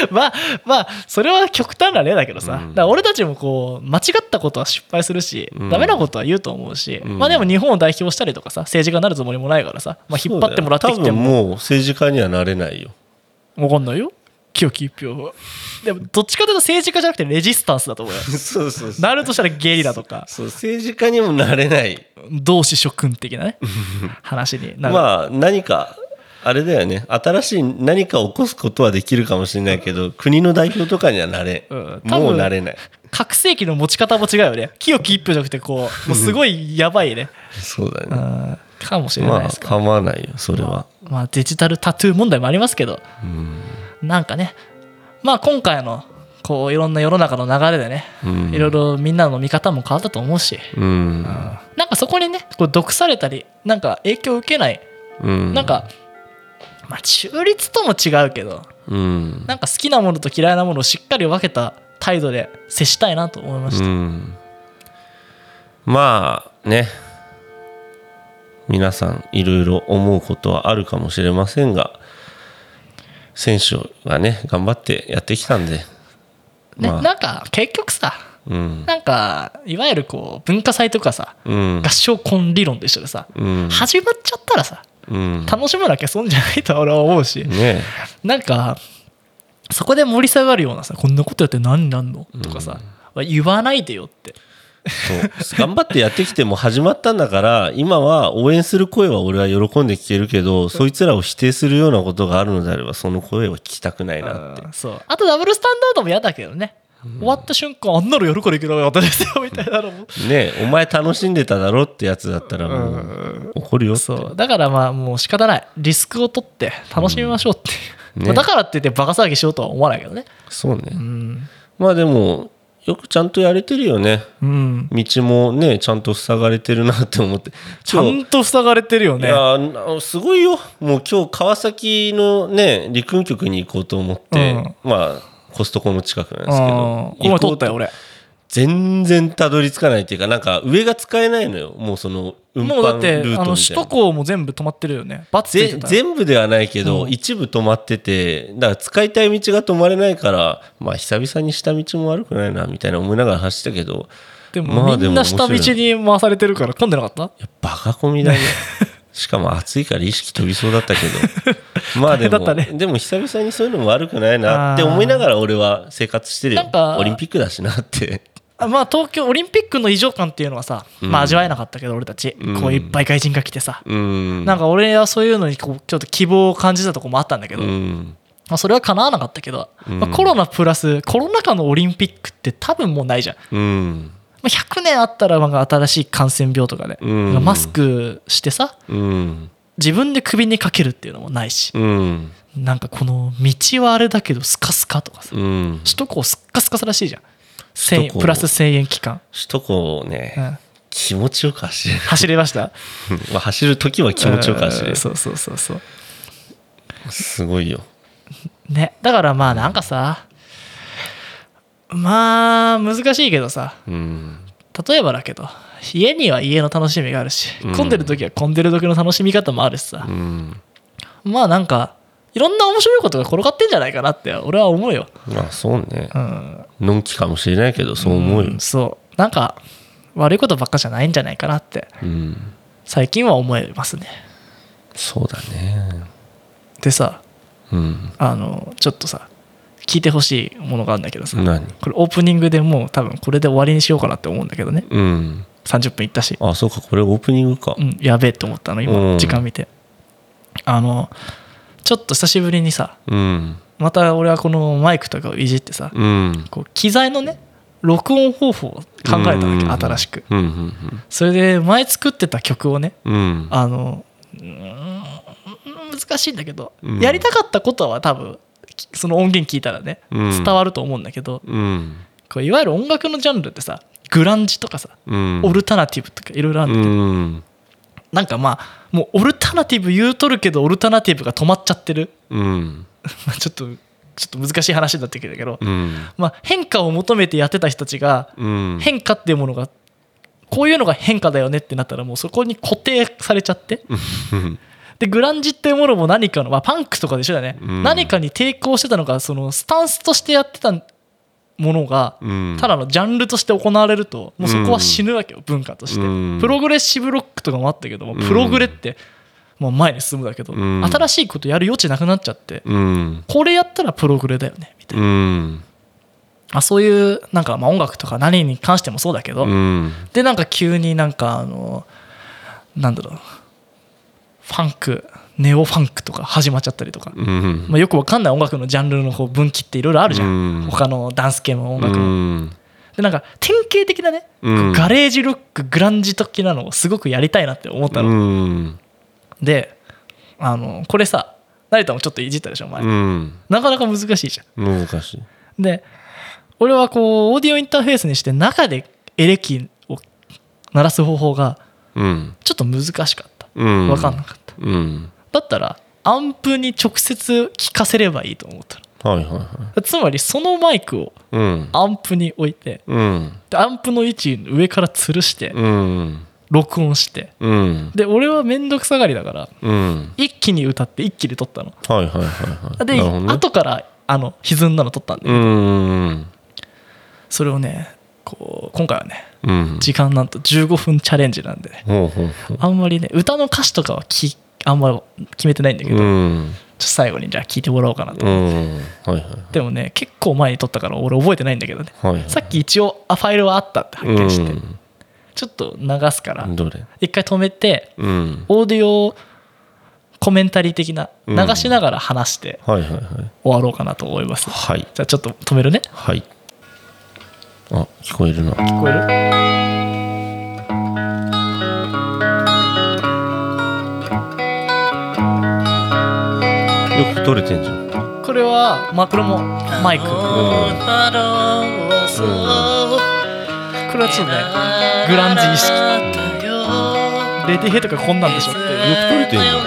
B: まあまあそれは極端な例だけどさ、
A: うん。
B: だ俺たちもこう間違ったことは失敗するし、
A: うん。
B: ダメなことは言うと思うし、
A: うん。
B: まあでも日本を代表したりとかさ政治家になるつもりもないからさ、まあ、引っ張ってもらってきて
A: 多分
B: も
A: もう政治家にはなれないよ。
B: 分かんないよ。清き一票でもどっちかというと政治家じゃなくてレジスタンスだと思うよ。
A: そうそうそう。
B: なるとしたらゲリラとか。
A: そう政治家にもなれない。
B: 同志諸君的なね 話になる、
A: まあ何かあれだよね。新しい何かを起こすことはできるかもしれないけど国の代表とかにはなれ、
B: うん。
A: もうなれない。
B: 拡声器の持ち方も違うよね。清き一票じゃなくてこうもうすごいやばいね、う
A: そうだね、
B: ん、かもしれない
A: まあ
B: ですから、
A: 構わないよそれは、
B: まあ、デジタルタトゥー問題もありますけど。
A: うん。
B: なんかね。まあ今回のこういろんな世の中の流れでね、
A: うん。
B: いろいろみんなの見方も変わったと思うし、
A: うん。
B: なんかそこにねこう毒されたりなんか影響を受けない、
A: うん。
B: なんかまあ中立とも違うけど
A: うん。
B: なんか好きなものと嫌いなものをしっかり分けた態度で接したいなと思いました、
A: うん。まあね。皆さんいろいろ思うことはあるかもしれませんが選手がね頑張ってやってきたんで
B: ね
A: まあ。
B: なんか結局さ
A: うん。
B: なんかいわゆるこう文化祭とかさ
A: うん。
B: 合唱コン理論と一緒でさ、
A: うん。
B: 始まっちゃったらさ
A: うん
B: 楽しむだけ損じゃないと俺は思うし、
A: ね
B: なんかそこで盛り下がるようなさこんなことやって何になんの？とかさ、言わないでよって。
A: そう。頑張ってやってきても始まったんだから今は応援する声は俺は喜んで聞けるけどそいつらを否定するようなことがあるのであればその声は聞きたくないなって。
B: うんそう。あとダブルスタンダードも嫌だけどね、終わった瞬間あんなのやるからいけなかったですよみたいなのも。
A: ねお前楽しんでただろってやつだったらもう怒るよ
B: そう。だからまあもう仕方ない。リスクを取って楽しみましょうって。いう、
A: ね。
B: まあだからって言ってバカ騒ぎしようとは思わないけどね。
A: そうね。
B: うん、
A: まあでもよくちゃんとやれてるよね。
B: うん、
A: 道もねちゃんと塞がれてるなって思って。
B: ちゃんと塞がれてるよね。
A: いやなすごいよ。もう今日川崎のね陸運局に行こうと思って、まあコストコの近くなんですけ
B: うん
A: ど
B: この前通ったよ俺。
A: 全然たどり着かないっていうかなんか上が使えないのよ。もうその運搬
B: もうだって
A: ルートみたいな。
B: あの首都高も全部止まってるよね。バツ
A: 全部ではないけど、
B: うん。
A: 一部止まっててだから使いたい道が止まれないからまあ久々に下道も悪くないなみたいな思いながら走ったけど。
B: でも、
A: まあ
B: みんな下道に回されてるから混んでなかった？
A: いやバカ込みだね しかも暑いから意識飛びそうだったけど。まあでも、
B: ね。
A: でも久々にそういうのも悪くないなって思いながら俺は生活してるオリンピックだしなって。
B: あまあ東京オリンピックの異常感っていうのはさ、まあ味わえなかったけど俺たち、
A: うん。
B: こういっぱい外人が来てさ、
A: うん。
B: なんか俺はそういうのにこうちょっと希望を感じたとこもあったんだけど、
A: うん。
B: まあ、それは叶わなかったけど、
A: うん。
B: まあ、コロナプラスコロナ禍のオリンピックって多分もうないじゃん、
A: うん
B: まあ、100年あったらなんか新しい感染病とかで、
A: うん。
B: マスクしてさ
A: うん。
B: 自分で首にかけるっていうのもないし、
A: うん。
B: なんかこの道はあれだけどスカスカとかさ、
A: うん。
B: 首都高スッカスカらしいじゃん。1000
A: 首都高。
B: プラス1000円期間、
A: 首都高ね、
B: うん。
A: 気持ちよく走れる。
B: 走れました？
A: まあ走る時は気持ちよく走れる。
B: うん。そうそうそうそう。
A: すごいよ。
B: ね。だからまあなんかさまあ難しいけどさ。
A: うん。
B: 例えばだけど家には家の楽しみがあるし
A: うん。
B: 混んでる時は混んでる時の楽しみ方もあるしさ。
A: う、ん。
B: まあなんかいろんな面白いことが転がってんじゃないかなって俺は思うよ、
A: まあそうね。
B: うん、
A: のんきかもしれないけどそう思うよ。
B: んそう。なんか悪いことばっかじゃないんじゃないかなって。
A: うん。
B: 最近は思いますね。
A: そうだね。
B: でさ
A: うん。
B: あのちょっとさ聞いてほしいものがあるんだけどさ。
A: 何？
B: これオープニングでもう多分これで終わりにしようかなって思うんだけどね。
A: うん。
B: 30分いったし。
A: あそうかこれオープニングか。
B: うん、やべえって思ったの
A: う
B: 今
A: ん。
B: 時間見て。あのちょっと久しぶりにさ
A: うん。
B: また俺はこのマイクとかをいじってさ
A: うん。
B: こう機材のね録音方法を考えたわけ
A: うん。
B: 新しく。
A: うんうん
B: それで前作ってた曲をね
A: うん。うん
B: あの難しいんだけど、
A: うん。
B: やりたかったことは多分きその音源聞いたらね
A: うん。
B: 伝わると思うんだけど、
A: うん。
B: こういわゆる音楽のジャンルってさグランジとかさ、
A: うん。
B: オルタナティブとかいろいろあるんだけど、
A: うん。
B: なんかまあもうオルタナティブ言うとるけどオルタナティブが止まっちゃってる。
A: うん。
B: まあちょっとちょっと難しい話になってくるけど、
A: うん。
B: まあ、変化を求めてやってた人たちが
A: うん。
B: 変化っていうものがこういうのが変化だよねってなったらもうそこに固定されちゃって
A: うん
B: でグランジっていうものも何かの、まあ、パンクとかでしょだね、
A: うん。
B: 何かに抵抗してたのがそのスタンスとしてやってたものが
A: うん。
B: ただのジャンルとして行われるともうそこは死ぬわけよ文化として。
A: うん。
B: プログレッシブロックとかもあったけどもプログレってもう前に進むだけど
A: うん。
B: 新しいことやる余地なくなっちゃって
A: うん。
B: これやったらプログレだよねみたいな。
A: うん。
B: まあそういうなんかまあ音楽とか何に関してもそうだけど
A: うん。
B: でなんか急になんかあのなんだろうファンクネオファンクとか始まっちゃったりとか、
A: うん。
B: まあ、よくわかんない音楽のジャンルのこう分岐っていろいろあるじゃん、
A: うん。
B: 他のダンス系の音
A: う
B: 楽も、
A: ん。
B: でなんか典型的なね、
A: うん。
B: ガレージロックグランジ的なのをすごくやりたいなって思ったの、
A: うん。
B: であのこれさ成田もちょっといじったでしょ前、
A: うん。
B: なかなか難しいじゃん。
A: 難しい。
B: で俺はこうオーディオインターフェースにして中でエレキを鳴らす方法が
A: うん。
B: ちょっと難しかった。
A: うん
B: 分かんなかった。
A: うん。
B: だったらアンプに直接聞かせればいいと思った
A: はいはいはい。
B: のつまりそのマイクを
A: うん。
B: アンプに置いて
A: うん。
B: でアンプの位置上から吊るして
A: うん。
B: 録音して
A: うん。
B: で俺は面倒くさがりだから
A: うん。
B: 一気に歌って一気に撮ったの。
A: はいはいはいはい。
B: で、
A: ね。
B: 後からあの歪んだの撮ったんで、
A: うん
B: それをねこう今回はね
A: うん
B: 時間なんと15分チャレンジなんで。ねあんまりね歌の歌詞とかはきあんまり決めてないんだけど、ちょっ
A: うん
B: と最後にじゃあ聞いてもらおうかなと、
A: うん。はいはい
B: でもね結構前に撮ったから俺覚えてないんだけどね。
A: はいはい
B: さっき一応あファイルはあったって発見して、
A: うん。
B: ちょっと流すから一回止めて
A: うん。
B: オーディオコメンタリー的な
A: うん。
B: 流しながら話して終わろうかなと思います、
A: はい。
B: じゃあちょっと止めるね。
A: はいあ聞こえるな。
B: 聞こえる？
A: よく撮れてんじゃん。
B: これはマクロもマイク。これはちょっとねグランジ意識。レディヘとかこんなんでしょって。
A: よく撮れてんじゃん。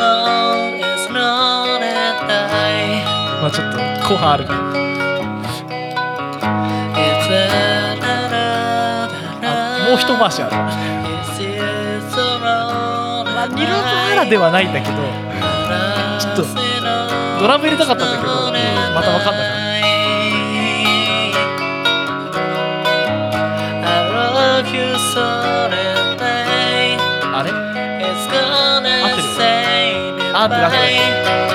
B: まあちょっと後半あるからう一回しあるまあニルバーナではないんだけどちょっとドラム入れたかったんだけどまた分かんなかったあれ？合ってる？あってな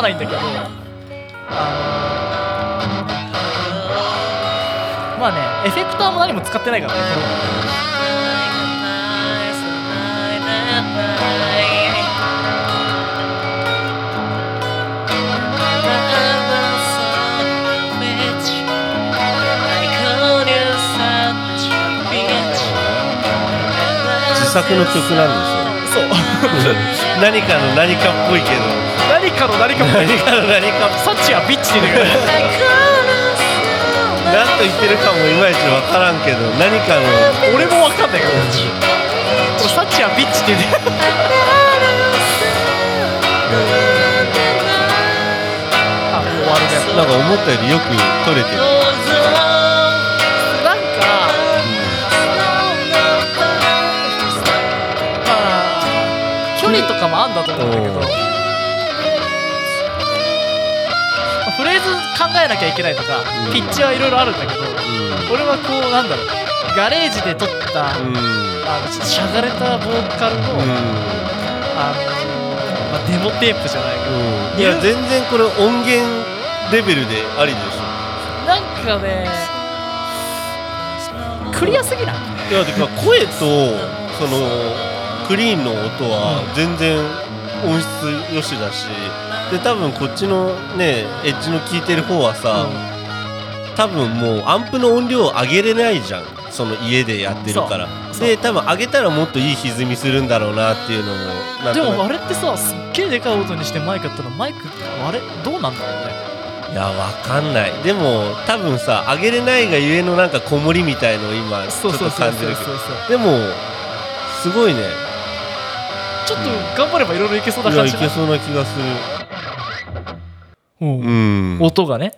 B: わないんだけど。あのまあねエフェクターも何も使ってないからね。これは
A: 自作の曲なんでし
B: そう。
A: ょ 何かの何かっぽいけど
B: 何かの何かも
A: 何かの何かっ
B: サッチはビッチって言うんだけど
A: 何と言ってるかもいまいち分からんけど何かの
B: 俺も分かんないからこれサッチはビッチって言うんだよあ終わるね
A: なんか思ったよりよく撮れてる
B: えなきゃいけないとか、
A: うん。
B: ピッチはいろいろあるんだけど俺はこうなんだろう。ガレージで撮った、
A: うん。
B: あのちょっとしゃがれたボーカルの、あのまあ、デモテープじゃないけど、
A: うん。いや全然これ音源レベルでありでし
B: なんかねクリアすぎない？
A: ょいやてか声とそのクリーンの音は全然音質よしだしで多分こっちのねエッジの聞いてる方はさ、多分もうアンプの音量を上げれないじゃん。その家でやってるから。で多分上げたらもっといい歪みするんだろうなっていうのも
B: でもあれってさすっげえでかい音にしてマイクやったらマイクあれ？どうなんだろうね。
A: いやわかんない。でも多分さ上げれないがゆえのなんかこもりみたいのを今ちょっと感じるけど。でもすごいね。
B: ちょっと頑張ればいろいろいけそうな感じ
A: いけそうな気がする
B: 音がね。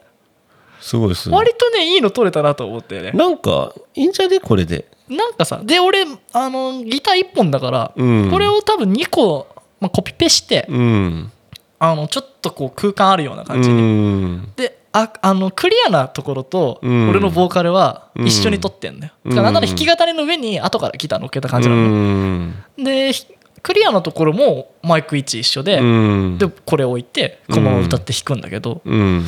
A: すごいすごい。
B: 割とねいいの取れたなと思ったよね。
A: なんかいいんじゃね？これで。
B: なんかさで俺あのギター1本だから、
A: うん。
B: これを多分2個、まあ、コピペして、
A: うん。
B: あのちょっとこう空間あるような
A: う
B: 感じに、
A: ん。
B: でああのクリアなところと
A: うん。
B: 俺のボーカルは一緒に撮ってんだよ、
A: うん
B: だからなんなら弾き語りの上に後からギター乗っけた感じなのね、
A: うん。
B: でひクリアなところもマイク位置一緒で、
A: うん。
B: でこれ置いてこのまま歌って弾くんだけど、
A: うん。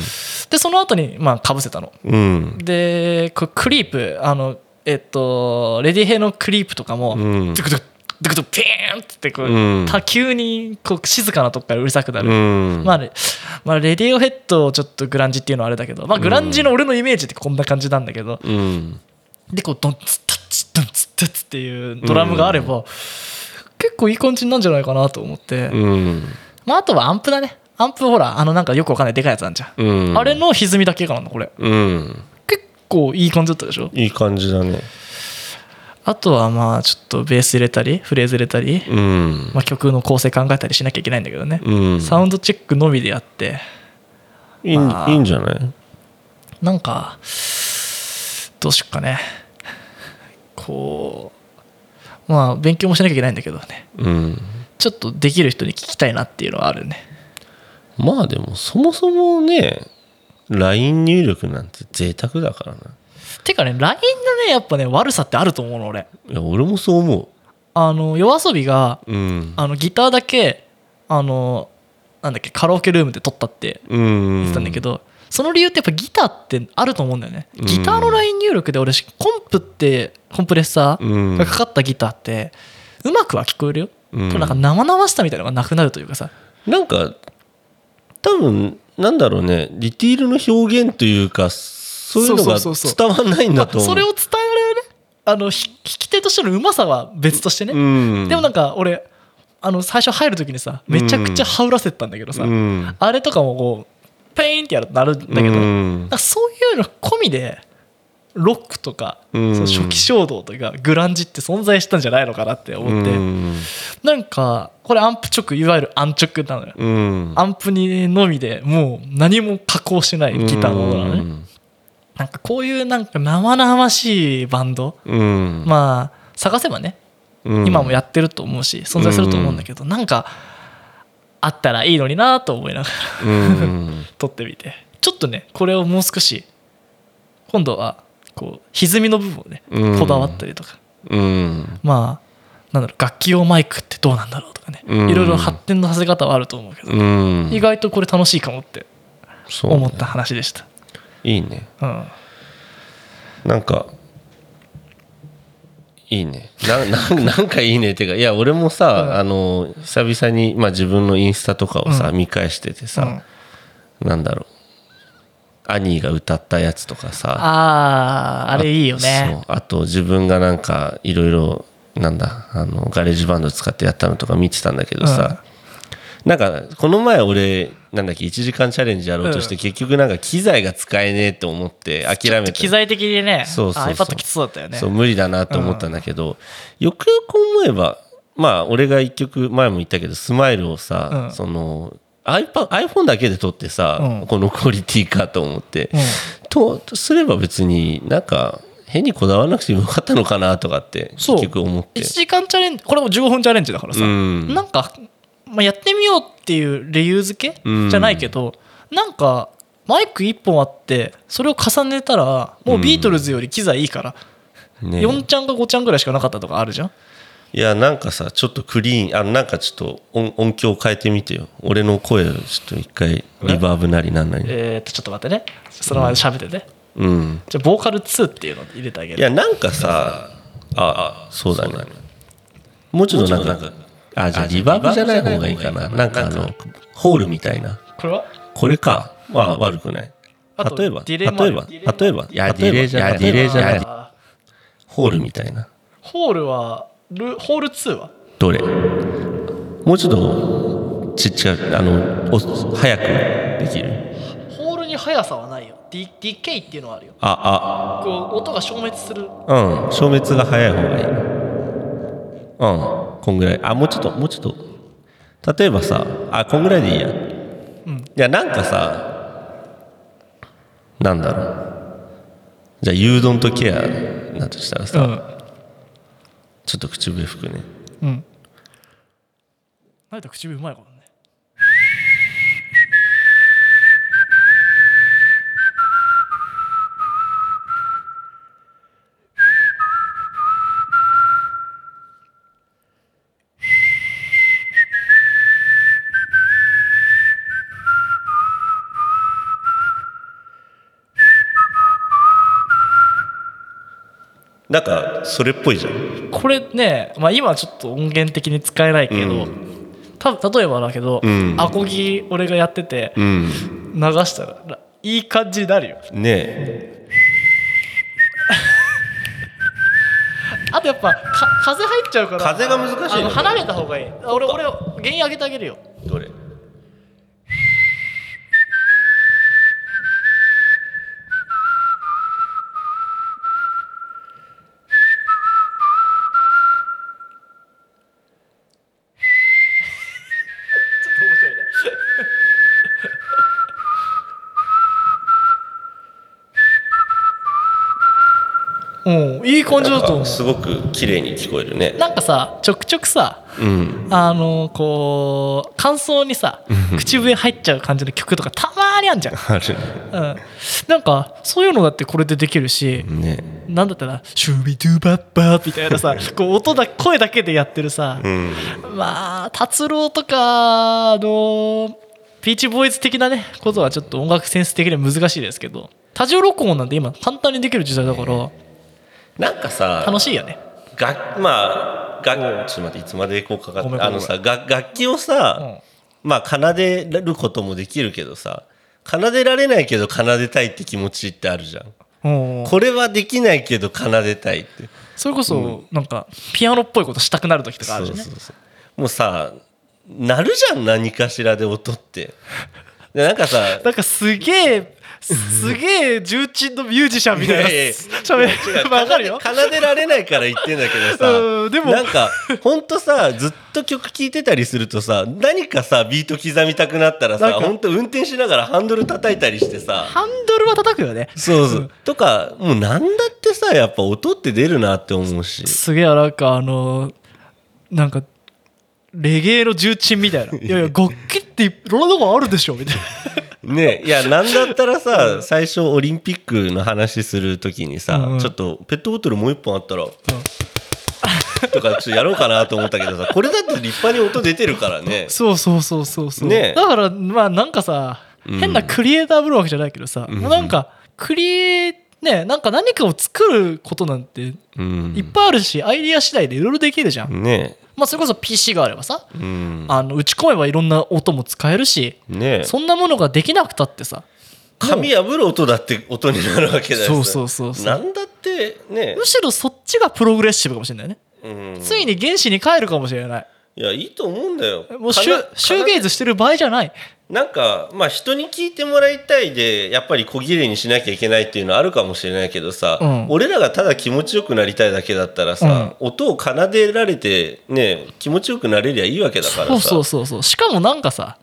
B: でその後にまあかぶせたの。
A: うん。
B: でクリープあのえっとレディヘイのクリープとかも、
A: うん。
B: ドゥクドゥドゥクドゥピーンってこう、
A: うん。
B: た急にこう静かなとこからうるさくなる、
A: うん。
B: まあねまあ、レディオヘッドをちょっとグランジっていうのはあれだけど、まあ、グランジの俺のイメージってこんな感じなんだけど、
A: うん。
B: でこうドンツタッチドンツタッチっていうドラムがあれば、結構いい感じなんじゃないかなと思って、
A: うん。
B: まあ、あとはアンプだね。アンプほらあのなんかよくわかんないでかいやつあんじゃん、
A: うん。
B: あれの歪みだけかなのこれ。
A: うん。
B: 結構いい感じだったでしょ？
A: いい感じだね。
B: あとはまあちょっとベース入れたりフレーズ入れたり、
A: うん。
B: まあ、曲の構成考えたりしなきゃいけないんだけどね、
A: うん。
B: サウンドチェックのみでやって。
A: いいん
B: まあ。
A: いいんじゃない？
B: なんかどうしよっかね。こうまあ勉強もしなきゃいけないんだけどね。
A: うん。
B: ちょっとできる人に聞きたいなっていうのはあるね。
A: まあでもそもそもね LINE 入力なんて贅沢だからな。
B: てかね LINE のねやっぱね悪さってあると思うの俺。
A: いや俺もそう思
B: あの夜遊びが
A: ううん。
B: あのギターだけあのなんだっけカラオケルームで撮ったって
A: うん。
B: 言ってたんだけど、その理由ってやっぱギターってあると思うんだよね。
A: うん。
B: ギターのライン入力で俺コンプってコンプレッサ
A: うん。
B: ーがかかったギターってうまくは聞こえるよ、
A: うん。
B: なんか生々しさみたいなのがなくなるというかさ。
A: なんか多分なんだろうね。ディティールの表現というかそういうのが伝わんないんだと思う。
B: それを伝えられるね。あのひ弾き手としてのうまさは別としてね、
A: うん。
B: でもなんか俺あの最初入る時にさめちゃくちゃハウらせてたんだけどさ、
A: うん。
B: あれとかもこうペインってやるとなるんだけど、
A: うん。
B: そういうの込みでロックとか、
A: うん。
B: その初期衝動とかグランジって存在したんじゃないのかなって思って、
A: うん。
B: なんかこれアンプ直いわゆるアン直なのよ、
A: うん。
B: アンプにのみでもう何も加工しないギターのものなのね、なんかこういうなんか生々しいバンド、
A: うん。
B: まあ探せばね
A: うん。
B: 今もやってると思うし存在すると思うんだけど、なんかあったらいいのになと思いながら
A: うん。
B: 撮ってみて。ちょっとねこれをもう少し今度はこう歪みの部分をね
A: うん。
B: こだわったりとか、
A: うん。
B: まあなんだろう楽器用マイクってどうなんだろうとかね、
A: うん。
B: いろいろ発展のさせ方はあると思うけど、
A: うん。
B: 意外とこれ楽しいかもって思った話でした。
A: いいね。
B: うん。
A: なんかいいね。なな なんかいいねっていうかいや俺もさ、
B: うん。
A: あの久々に、まあ、自分のインスタとかをさ、
B: うん。
A: 見返しててさ、なんだろう。アニーが歌ったやつとかさ
B: あああれいいよ
A: そ
B: ね
A: う。あと自分がなんかいろいろなんだあの GarageBand 使ってやったのとか見てたんだけどさ、なんかこの前俺なんだっけ1時間チャレンジやろうとして、
B: うん。
A: 結局なんか機材が使えねえと思って諦めて
B: 機材的にね
A: そうそうそう。
B: iPad きつそうだったよね。
A: そう無理だなと思ったんだけど、よくよく思えばまあ俺が一曲前も言ったけどスマイルをさ、
B: うん。
A: その iPhone だけで撮ってさ、
B: うん。
A: このクオリティかと思って、
B: うん。
A: ととすれば別になんか変にこだわらなくてもよかったのかなとかって結局思って。
B: 1時間チャレンジこれも15分チャレンジだからさ、
A: うん。
B: なんか、まあ、やってみようっていう理由付け
A: うん。
B: じゃないけど、なんかマイク1本あってそれを重ねたらもうビートルズより機材いいから、
A: ね
B: 4ちゃんか5ちゃんぐらいしかなかったとかあるじゃん？
A: いやなんかさちょっとクリーンあのなんかちょっと音音響変えてみてよ。俺の声をちょっと一回リバーブなりなんなり
B: えー、っとちょっと待ってね。その前で喋ってて、
A: うん。
B: じゃあボーカル2っていうの入れてあげる。
A: いやなんかさああそうだね。もうちょっとなんかあじゃあリバーブじゃない方がいいかな。なんかあのホールみたいな。
B: これは？
A: これか。まあ悪くない。例えば例えば例えばいやディレイじゃない。ディレイじゃない。
B: あ
A: ホールみたいな。
B: ーホールはルホール2は？
A: どれ？もうちょっとちっちゃいあのお早くできる？
B: ホールに速さはないよ。ディディケイっていうのはあるよ。
A: あ
B: こう音が消滅する。
A: あうん消滅が早い方がいい。うんこんぐらい。あもうちょっともうちょっと。例えばさあこんぐらいでいいや、いやなんかさなんだろう。じゃあ牛丼とケアだとしたらさ、
B: うん。
A: ちょっと口笛吹くね。
B: うん。成田口笛うまいからね
A: なんかそれっぽいじゃん。
B: これね、まあ、今はちょっと音源的に使えないけど、た例えばだけど、
A: ん。
B: アコギ俺がやってて
A: うん。
B: 流したらいい感じになるよ。
A: ねえ。
B: あとやっぱか風入っちゃうから
A: 風が難しいの
B: あの離れた方がいい。俺俺原因上げてあげるよ。
A: どれ
B: ちょっと面白いねうんいい感じだと思う。
A: すごく綺麗に聞こえるね。
B: なんかさちょくちょくさ
A: うん。
B: あのこう感想にさ口笛入っちゃう感じの曲とかたまーにあんじゃん、
A: ある
B: うん、なんかそういうのだってこれでできるし、
A: ね。
B: なんだったら「シュービドゥバッバー」みたいなさ こう音だ声だけでやってるさ、
A: うん。
B: まあ達郎とかあのピーチボーイズ的なねことはちょっと音楽センス的には難しいですけど多重録音なんて今簡単にできる時代だから
A: なんかさ
B: 楽しいよね。
A: がまあがちょっと待っていつまでこうかかってあのさが楽器をさ、まあ奏でることもできるけどさ奏でられないけど奏でたいって気持ちってあるじゃん。
B: うん。
A: これはできないけど奏でたいって。
B: それこそなんかピアノっぽいことしたくなる時とかあるしね
A: そうそうそう。もうさ鳴るじゃん何かしらで音って。でなんかさ
B: なんかすげえすげえ重鎮のミュージシャンみたいな
A: いやいや
B: しゃべ
A: 違う。
B: わかるよ。
A: 奏でられないから言ってんだけどさ
B: うんでも
A: なんかほんとさずっと曲聴いてたりするとさ何かさビート刻みたくなったらさほんと運転しながらハンドル叩いたりしてさ。
B: ハンドルは叩くよね。
A: そうそう、とかもうなんだってさやっぱ音って出るなって思うし。
B: すげえなんかあのなんかレゲエの重鎮みたいな「いやいや 楽器っていろんなとこあるでしょ」みたいな
A: ねいや なんだったらさ最初オリンピックの話する時にさ、
B: うんうん。
A: ちょっとペットボトルもう一本あったら、とかちょっとやろうかなと思ったけどさ これだって立派に音出てるからね。
B: そうそうそうそうそう、
A: ね。
B: だからまあなんかさ変なクリエイターぶるわけじゃないけどさ、もうなんかクリエねなんか何かを作ることなんて
A: うん。
B: いっぱいあるし、アイディア次第でいろいろできるじゃん、
A: ね
B: まあそれこそ PC があればさ
A: うん。
B: あの打ち込めばいろんな音も使えるし
A: ね
B: そんなものができなくたってさ
A: 紙破る音だって音になるわけだよ
B: そうそうそうそう。
A: なんだってね。
B: むしろそっちがプログレッシブかもしれないね、
A: うん。
B: ついに原子に帰るかもしれない。
A: いやいいと思うんだよ。
B: もうシュシューゲイズしてる場合じゃない
A: なんかまあ人に聞いてもらいたいでやっぱり小切れにしなきゃいけないっていうのはあるかもしれないけどさ、
B: うん。
A: 俺らがただ気持ちよくなりたいだけだったらさ、音を奏でられてね気持ちよくなれりゃいいわけだからさ。
B: そうそうそうそう。しかもなんかさ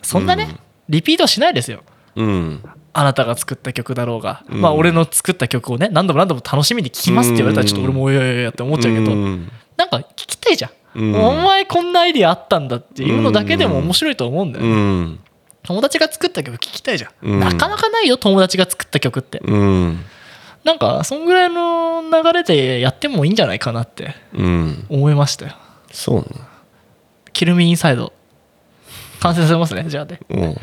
B: そんなね、リピートしないですよ。
A: うん。
B: あなたが作った曲だろうが、まあ俺の作った曲をね何度も何度も楽しみに聴きますって言われたらちょっと俺もおやおやって思っちゃうけど、
A: うん。
B: なんか聞きたいじゃん、
A: うん。
B: お前こんなアイディアあったんだっていうのだけでも面白いと思うんだよね、
A: うん
B: 友達が作った曲聴きたいじゃん、
A: うん。
B: なかなかないよ友達が作った曲って。
A: うん。
B: なんかそんぐらいの流れでやってもいいんじゃないかなって
A: うん。
B: 思いましたよ。
A: そうね。
B: キルミインサイド。完成させますねじゃあね。
A: うん。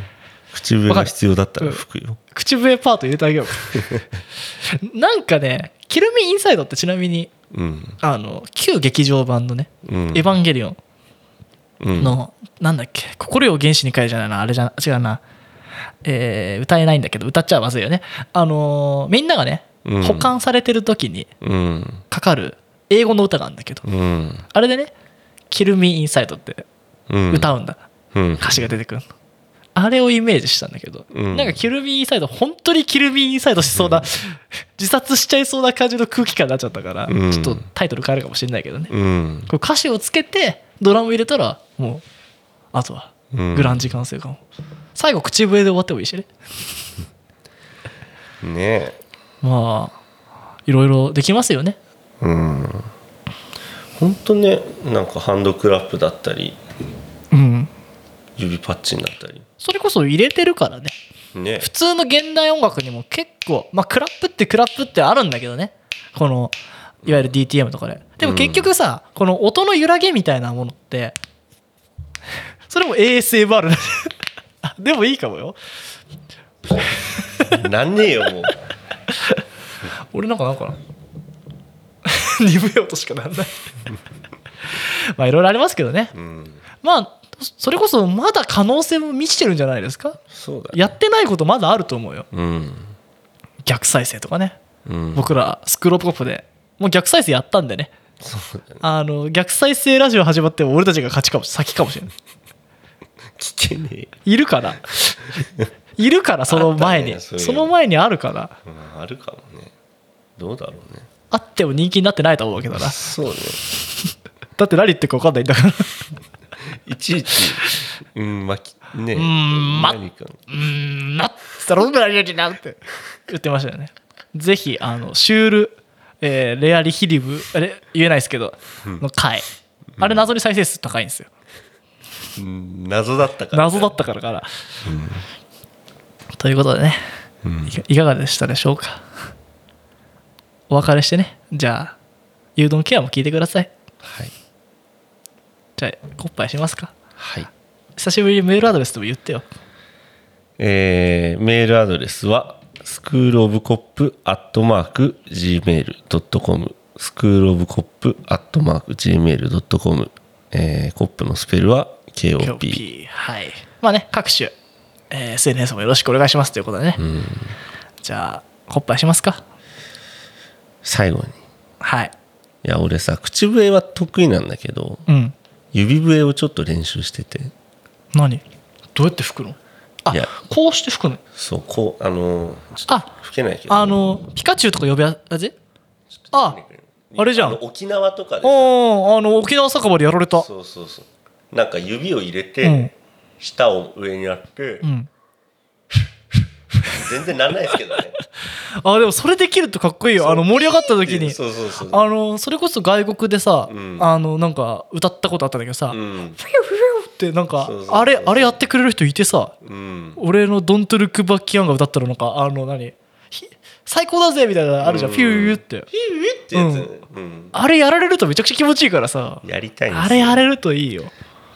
A: 口笛が必要だったら吹くよ。
B: 口笛パート入れてあげよう。なんかねキルミインサイドってちなみに
A: うん。
B: あの旧劇場版のね
A: うん「
B: エヴァンゲリオン
A: うん」
B: の、なんだっけ？心よ原始に変えじゃないな。あれじゃ違うな。えー歌えないんだけど歌っちゃまずいよね。あのーみんながね
A: うん。
B: 保管されてる時に
A: うん。
B: かかる英語の歌があるんだけど
A: うん。
B: あれでね「キルミインサイドって
A: うん。
B: 歌うんだ、
A: うん。
B: 歌詞が出てくるの。あれをイメージしたんだけど、
A: うん。
B: なんかキルミインサイド本当にキルミインサイドしそうな、自殺しちゃいそうな感じの空気感になっちゃったから、
A: うん。
B: ちょっとタイトル変えるかもしれないけどね、
A: うん。
B: これ歌詞をつけてドラム入れたらもうあとは
A: うん。
B: グランジ完成かも、最後口笛で終わってもいいしね。
A: ねえ。
B: まあいろいろできますよね。
A: うん。本当ねなんかハンドクラップだったり
B: うん。
A: 指パッチンだったり。
B: それこそ入れてるからね。
A: ね。
B: 普通の現代音楽にも結構まあクラップってクラップってあるんだけどね。このいわゆる DTM とかででも結局さ、この音の揺らげみたいなものってそれも ASMR でもいいかもよ。
A: なんねえよもう。
B: 俺なんかなんかな。鈍い音しかなんない。まあいろいろありますけどね。
A: うん。
B: まあそれこそまだ可能性も満ちてるんじゃないですか？
A: そうだね。
B: やってないことまだあると思うよ。
A: うん。
B: 逆再生とかね。
A: うん。
B: 僕らスクールオブコップで。もう逆再生やったんでねあの逆再生ラジオ始まっても俺たちが勝ちかも先かもしれない
A: 聞けねえ
B: いるからいるからその前に、
A: ねそ
B: の前にあるから。
A: うんあるかもね。どうだろうね。
B: あっても人気になってないと思うわけどな。
A: そうね。
B: だって何言ってるか分かんないんだから。
A: いちいちうんまきね
B: うーんまうーんなったらラリなって言ってましたよね。ぜひあのシュール、えーレアリヒリブあれ言えないですけどの回。あれ謎に再生数高いんですよ。
A: うん謎だったから。
B: 謎だったからから、ということでね、いかいかがでしたでしょうか。お別れしてね。じゃあ牛丼ケアも聞いてください。
A: はい。
B: じゃあコッパイしますか。
A: はい。
B: 久しぶりにメールアドレスでも言ってよ。
A: えーメールアドレスはスクールオブコップアットマーク Gmail.com スクールオブコップアットマーク Gmail.com えーコップのスペルは KOP
B: KOP はい。まあね各種、えー SNS もよろしくお願いしますということでね、
A: うん。
B: じゃあコッパイしますか。
A: 最後に。
B: はい。
A: いや俺さ口笛は得意なんだけど
B: うん。
A: 指笛をちょっと練習してて。
B: 何？どうやって吹くの？あ
A: いや。
B: こうして吹くの？
A: そうこうあのーちょっ
B: あ
A: と吹けないけど。
B: あのピカチュウとか呼びやつああれじゃん。
A: の沖縄とかでさ。
B: おーあの沖縄酒場でやられた。
A: そうそうそう。なんか指を入れ
B: うん。
A: て舌を上にやって
B: うん。
A: 全然なんないですけどね。
B: あでもそれできるとかっこいいよ。あの盛り上がった時に。
A: そうそうそう
B: あのそれこそ外国でさ、
A: うん。
B: あのなんか歌ったことあったんだけどさ、
A: うん。
B: フィュってなんかあれあれやってくれる人いてさ。
A: うん。
B: 俺の「ドントルックバッキアン」が歌ったらなんかあの何？ひ最高だぜみたいなのあるじゃん、
A: うん。
B: フィューって。
A: ピューってやつ。ねうん。
B: あれやられるとめちゃくちゃ気持ちいいからさ。
A: やりたい
B: あれやれるといいよ、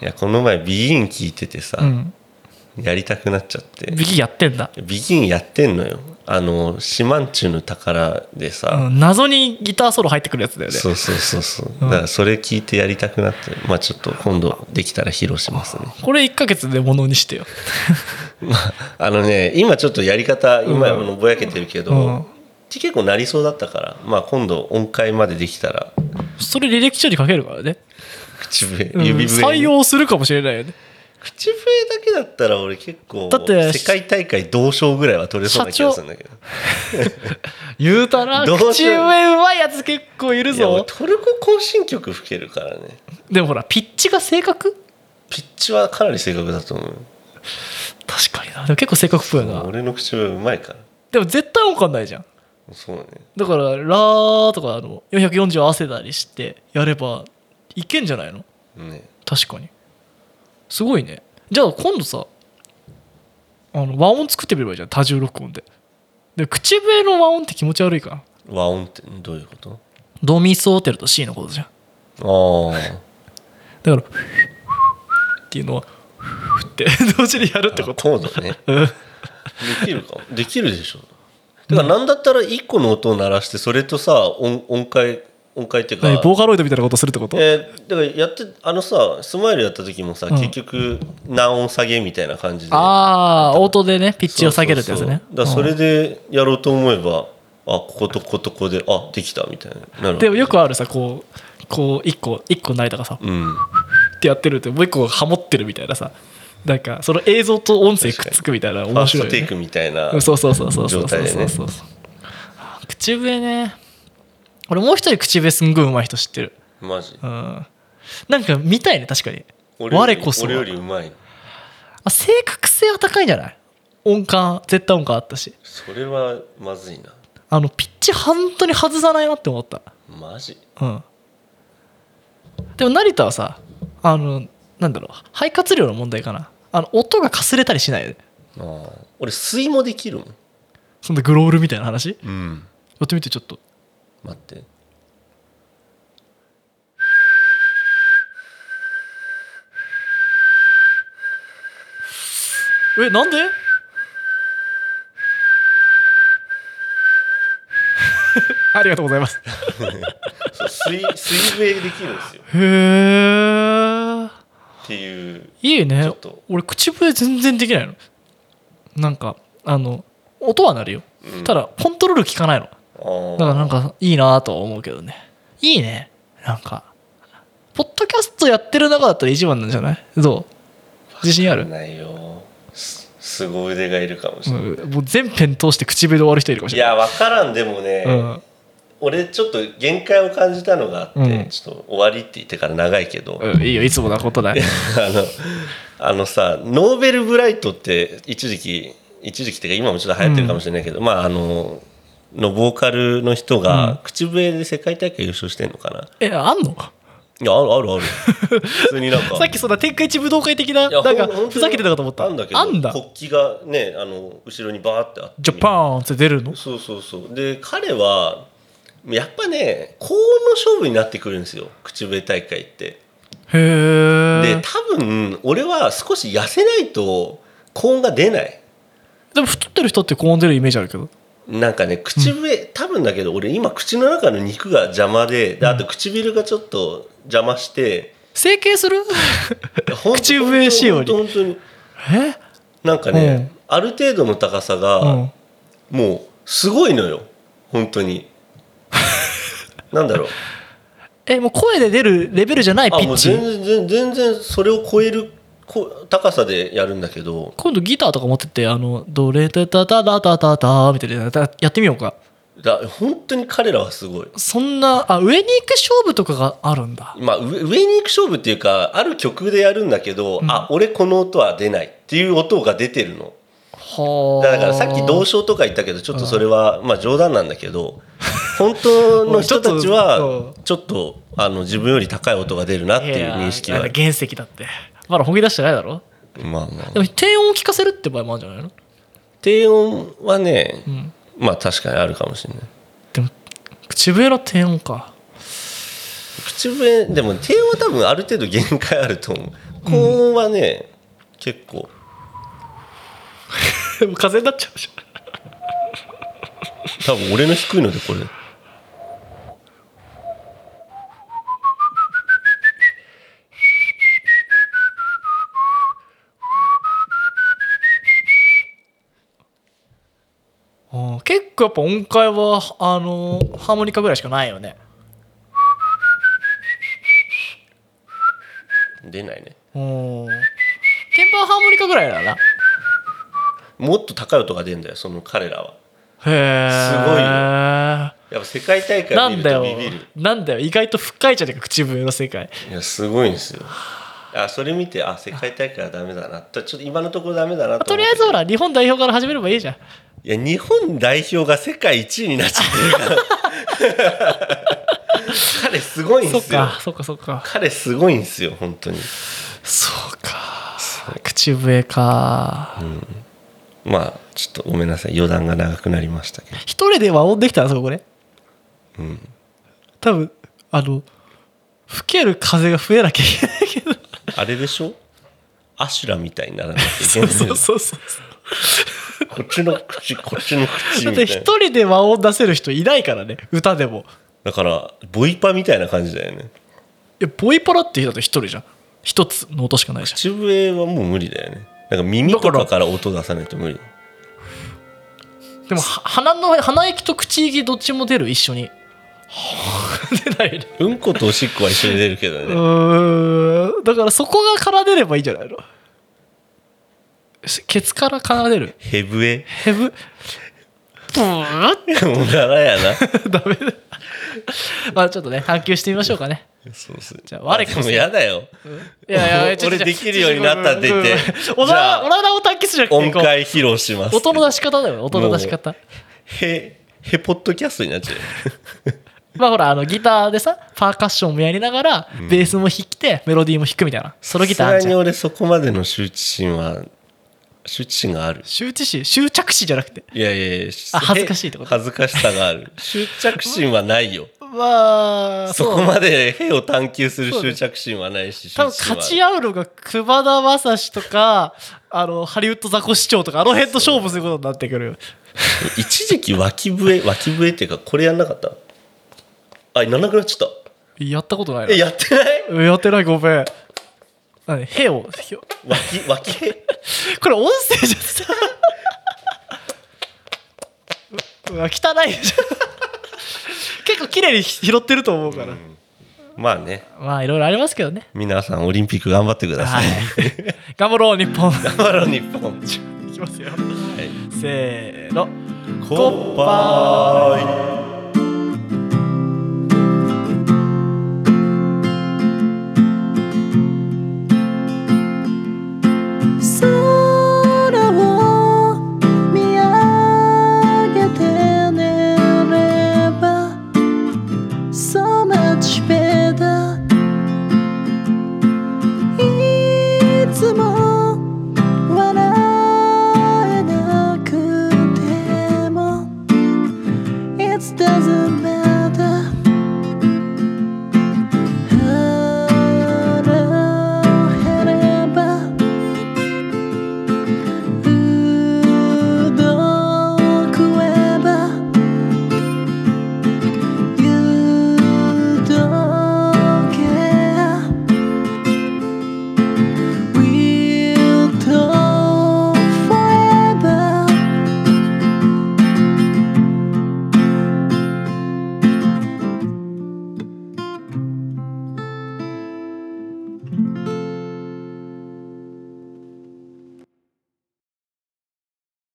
A: いやこの前ビギン聞いててさ
B: うん、
A: やりたくなっちゃって。
B: ビギやってんだ、
A: ビギンやってんのよあのシマンチュの宝でさ。
B: うん、謎にギターソロ入ってくるやつだよね。
A: そうそうそうそう。だからそれ聞いてやりたくなってまあちょっと今度できたら披露しますね。
B: これ1ヶ月でものにしてよ。
A: まああのね今ちょっとやり方今あのぼやけてるけど、
B: うん。
A: 結構なりそうだったからまあ今度音階までできたら。
B: それ履歴書に書けるからね、
A: 口笛
B: うん。
A: 指笛、
B: 採用するかもしれないよね
A: 口笛だけだったら俺結構
B: だって
A: 世界大会同賞ぐらいは取れそうな気がするんだけど。
B: 言うたら 口笛うまいやつ結構いる
A: いや俺
B: ぞ
A: トルコ行進曲吹けるからね。
B: でもほらピッチが正確？
A: ピッチはかなり正確だと思う
B: 確かにな。でも結構正確っぽいよな。
A: 俺の口笛うまいから。
B: でも絶対音感ないじゃん。
A: そうね。
B: だから「ラー」とかあの440合わせたりしてやればいけんじゃないの？
A: ね。
B: 確かにすごいね。じゃあ今度さあの和音作ってみればいいじゃん。多重録音で。で口笛の和音って気持ち悪いか
A: 和音ってどういうこと？
B: ドミソーテルと C のことじゃん。
A: ああ
B: だからっていうのはって 同時にやるってこと。
A: コードね。できるか？できるでしょ。だからなんだったら1個の音を鳴らしてそれとさ音音階音階っていうか
B: 何ボーカロイドみたいなことするってこと？
A: えーだからやってあのさスマイルやった時もさ、
B: うん。
A: 結局難音下げみたいな感じで。
B: ああオートでねピッチを下げるってやつね。
A: だそれでやろうと思えば、あこことこことここであできたみたいになる
B: でもよくあるさこうこう一個一個ないとかさ
A: うん。
B: ってやってるってもう一個ハモってるみたいなさ。なんかその映像と音声くっつくみたいな
A: ファ
B: 面白いよね。
A: ーストテイクみたいな
B: そうそうそうそうそう
A: 状
B: そう。
A: 態でね。
B: そうそう口笛ね俺もう一人口笛すんごいうまい人知ってる。
A: マジ？
B: うん。なんか見たいね確かに。我こそは。
A: 俺よりうまい
B: あ正確性は高いんじゃない？音感絶対音感あったし。
A: それはまずいな。
B: あのピッチ本当に外さないなって思った。
A: マジ？
B: うん。でも成田はさあのなんだろう肺活量の問題かな。あの音がかすれたりしないよね
A: あー。俺水もできるもん。
B: そんなグロールみたいな話？や
A: うん。
B: ってみてちょっと
A: 待って。
B: えなんで？ありがとうございます。
A: 水水笛できるんですよ。
B: へえ
A: っていう
B: いいね。
A: ちょっと。
B: 俺口笛全然できないの。なんかあの音は鳴るよ、
A: うん。
B: ただコントロール効かないのだからなんかいいなとは思うけどね。いいね。なんか。ポッドキャストやってる中だったら一番なんじゃない？どう？自信ある、
A: ないよ。す凄腕がいるかもしれない、
B: うん、もう全編通して口笛で終わる人いるかもし
A: い
B: れない。
A: や分からんでもね、
B: うん。
A: 俺ちょっと限界を感じたのがあって、
B: うん。
A: ちょっと終わりって言ってから長いけど、
B: うん、いいよいつもなことだよ。
A: あのあのさノーベルブライトって一時期一時期っていうか今もちょっと流行ってるかもしれないけど、まああののボーカルの人
B: うん。
A: が口笛で世界大会優勝してんのかな、
B: えあんの？
A: いやあるあるある。普通になんか。
B: さっきそんな天下一武道会的ない
A: や
B: なんかふざけてたかと思った。
A: あんだけど
B: あんだ。
A: 国旗がねあの後ろにバーってあって。
B: ジャパンって出るの？
A: そうそうそう。で彼はやっぱね高音の勝負になってくるんですよ。口笛大会って。
B: へえ
A: で多分俺は少し痩せないと高音が出ない。
B: でも太ってる人って高音出るイメージあるけど
A: なんかね口笛、多分だけど俺今口の中の肉が邪魔でであと唇がちょっと邪魔して、
B: 整形する？口笛仕様に
A: 本当に。
B: え？
A: なんかね、ある程度の高さが、
B: うん。
A: もうすごいのよ。本当に。なんだろう。
B: えもう声で出るレベルじゃないピ
A: あもう
B: ッチ
A: 全然全然それを超えるこ高さでやるんだけど。
B: 今度ギターとか持ってってあのドレタタタタタタタみたいなやってみようか。
A: だ本当に彼らはすごい。
B: そんなあ上に行く勝負とかがあるんだ。
A: まあ上上に行く勝負っていうかある曲でやるんだけど、
B: うん。
A: あ俺この音は出ないっていう音が出てるの。
B: は
A: だからさっき同唱とか言ったけどちょっとそれはまあ冗談なんだけど本当の人たちは
B: と
A: ちょっとあの自分より高い音が出るなっていう認識は。
B: 原石だってまだ本気出してないだろ？
A: まあまあ。
B: でも低音を聞かせるって場合もあるんじゃないの？
A: 低音はね、
B: ん。
A: まあ確かにあるかもしれない。
B: でも口笛の低音か。
A: 口笛でも低音は多分ある程度限界あると思う。高音はね、結構。
B: でも風になっちゃうじ
A: 多分俺の低いのでこれ
B: 結構やっぱ音階はあのハーモニカぐらいしかないよね。
A: 出ないね。
B: うん。鍵盤ハーモニカぐらいだな。
A: もっと高い音が出るんだよその彼らは。
B: へえ
A: すごいよ。やっぱ世界大会見る
B: なんだよ
A: とビビる。
B: なんだよ。意外と深いじゃねえか口笛の世界。
A: いやすごいんですよ。あそれ見てあ世界大会はダメだな。とちょっと今のところダメだなと
B: とりあえずほら日本代表から始めればいいじゃん
A: いや日本代表が世界一位になっちゃってるから。彼すごいんですよ。
B: そっかそっかそっか。
A: 彼すごいんですよ本当に。
B: そうか。口笛か、
A: まあちょっとごめんなさい。余談が長くなりましたけど。
B: 一人で和音できたらそこね
A: うん。
B: 多分あの吹ける風が増えなきゃいけないけど。
A: あれでしょ？アシュラみたいにならなきゃいけ
B: そう
A: ない
B: そうそうそう
A: こっちの口こっちの口
B: だって一人で和音出せる人いないからね歌でも。
A: だからボイパみたいな感じだよね。
B: いやボイパラって人だと一人じゃん。一つの音しかないじゃん。
A: 口笛はもう無理だよね。なんか耳とかから音出さないと無理。
B: でもは鼻の鼻息と口息どっちも出る？一緒に。出ないね。
A: うんことおしっこは一緒に出るけど
B: う
A: ね
B: ーん。だからそこが奏でればいいんじゃないの？ケツから奏でる。
A: ヘブエ？
B: ヘブ？ブーって
A: もう柄やな。
B: ダメだ。まあちょっとね探求してみましょうかね。
A: そうそう。
B: じゃあ我こそ。
A: でもやだよ。
B: いやいや
A: 俺できるようになったって言って。
B: おなおならを探求するじゃなくて
A: 音階披露します。
B: 音の出し方だよ。音の出し方。
A: へへポッドキャストになっちゃう
B: まあほらあのギターでさパーカッションもやりながら、ベースも弾いてメロディーも弾くみたいな。ソロギターあじゃん。
A: 俺そこまでの羞恥心は羞恥心がある。
B: 羞恥心？執着心じゃなくて？
A: いやいやいや
B: あ恥ずかしいってこと？
A: 恥ずかしさがある。執着心はないよ。
B: まあ
A: そこまで兵を探求する執着心はないし
B: 多分勝ち合うのが熊田正史とかあのハリウッドザコシ長とかあの辺と勝負することになってくるよ。
A: 一時期脇笛脇笛っていうかこれやんなかった？あならなくなっちゃった
B: やったことないな。
A: えやってない？
B: やってないごめん何へを
A: 脇脇兵？
B: これ音声じゃさう うわ汚い。じゃん結構綺麗に拾ってると思うから、
A: まあね。
B: まあいろいろありますけどね。
A: 皆さんオリンピック頑張ってくださ
B: はいい。頑張ろう日本。
A: 頑張ろう日本。
B: いきますよ。
A: はい。
B: せーの。
A: コッパーイ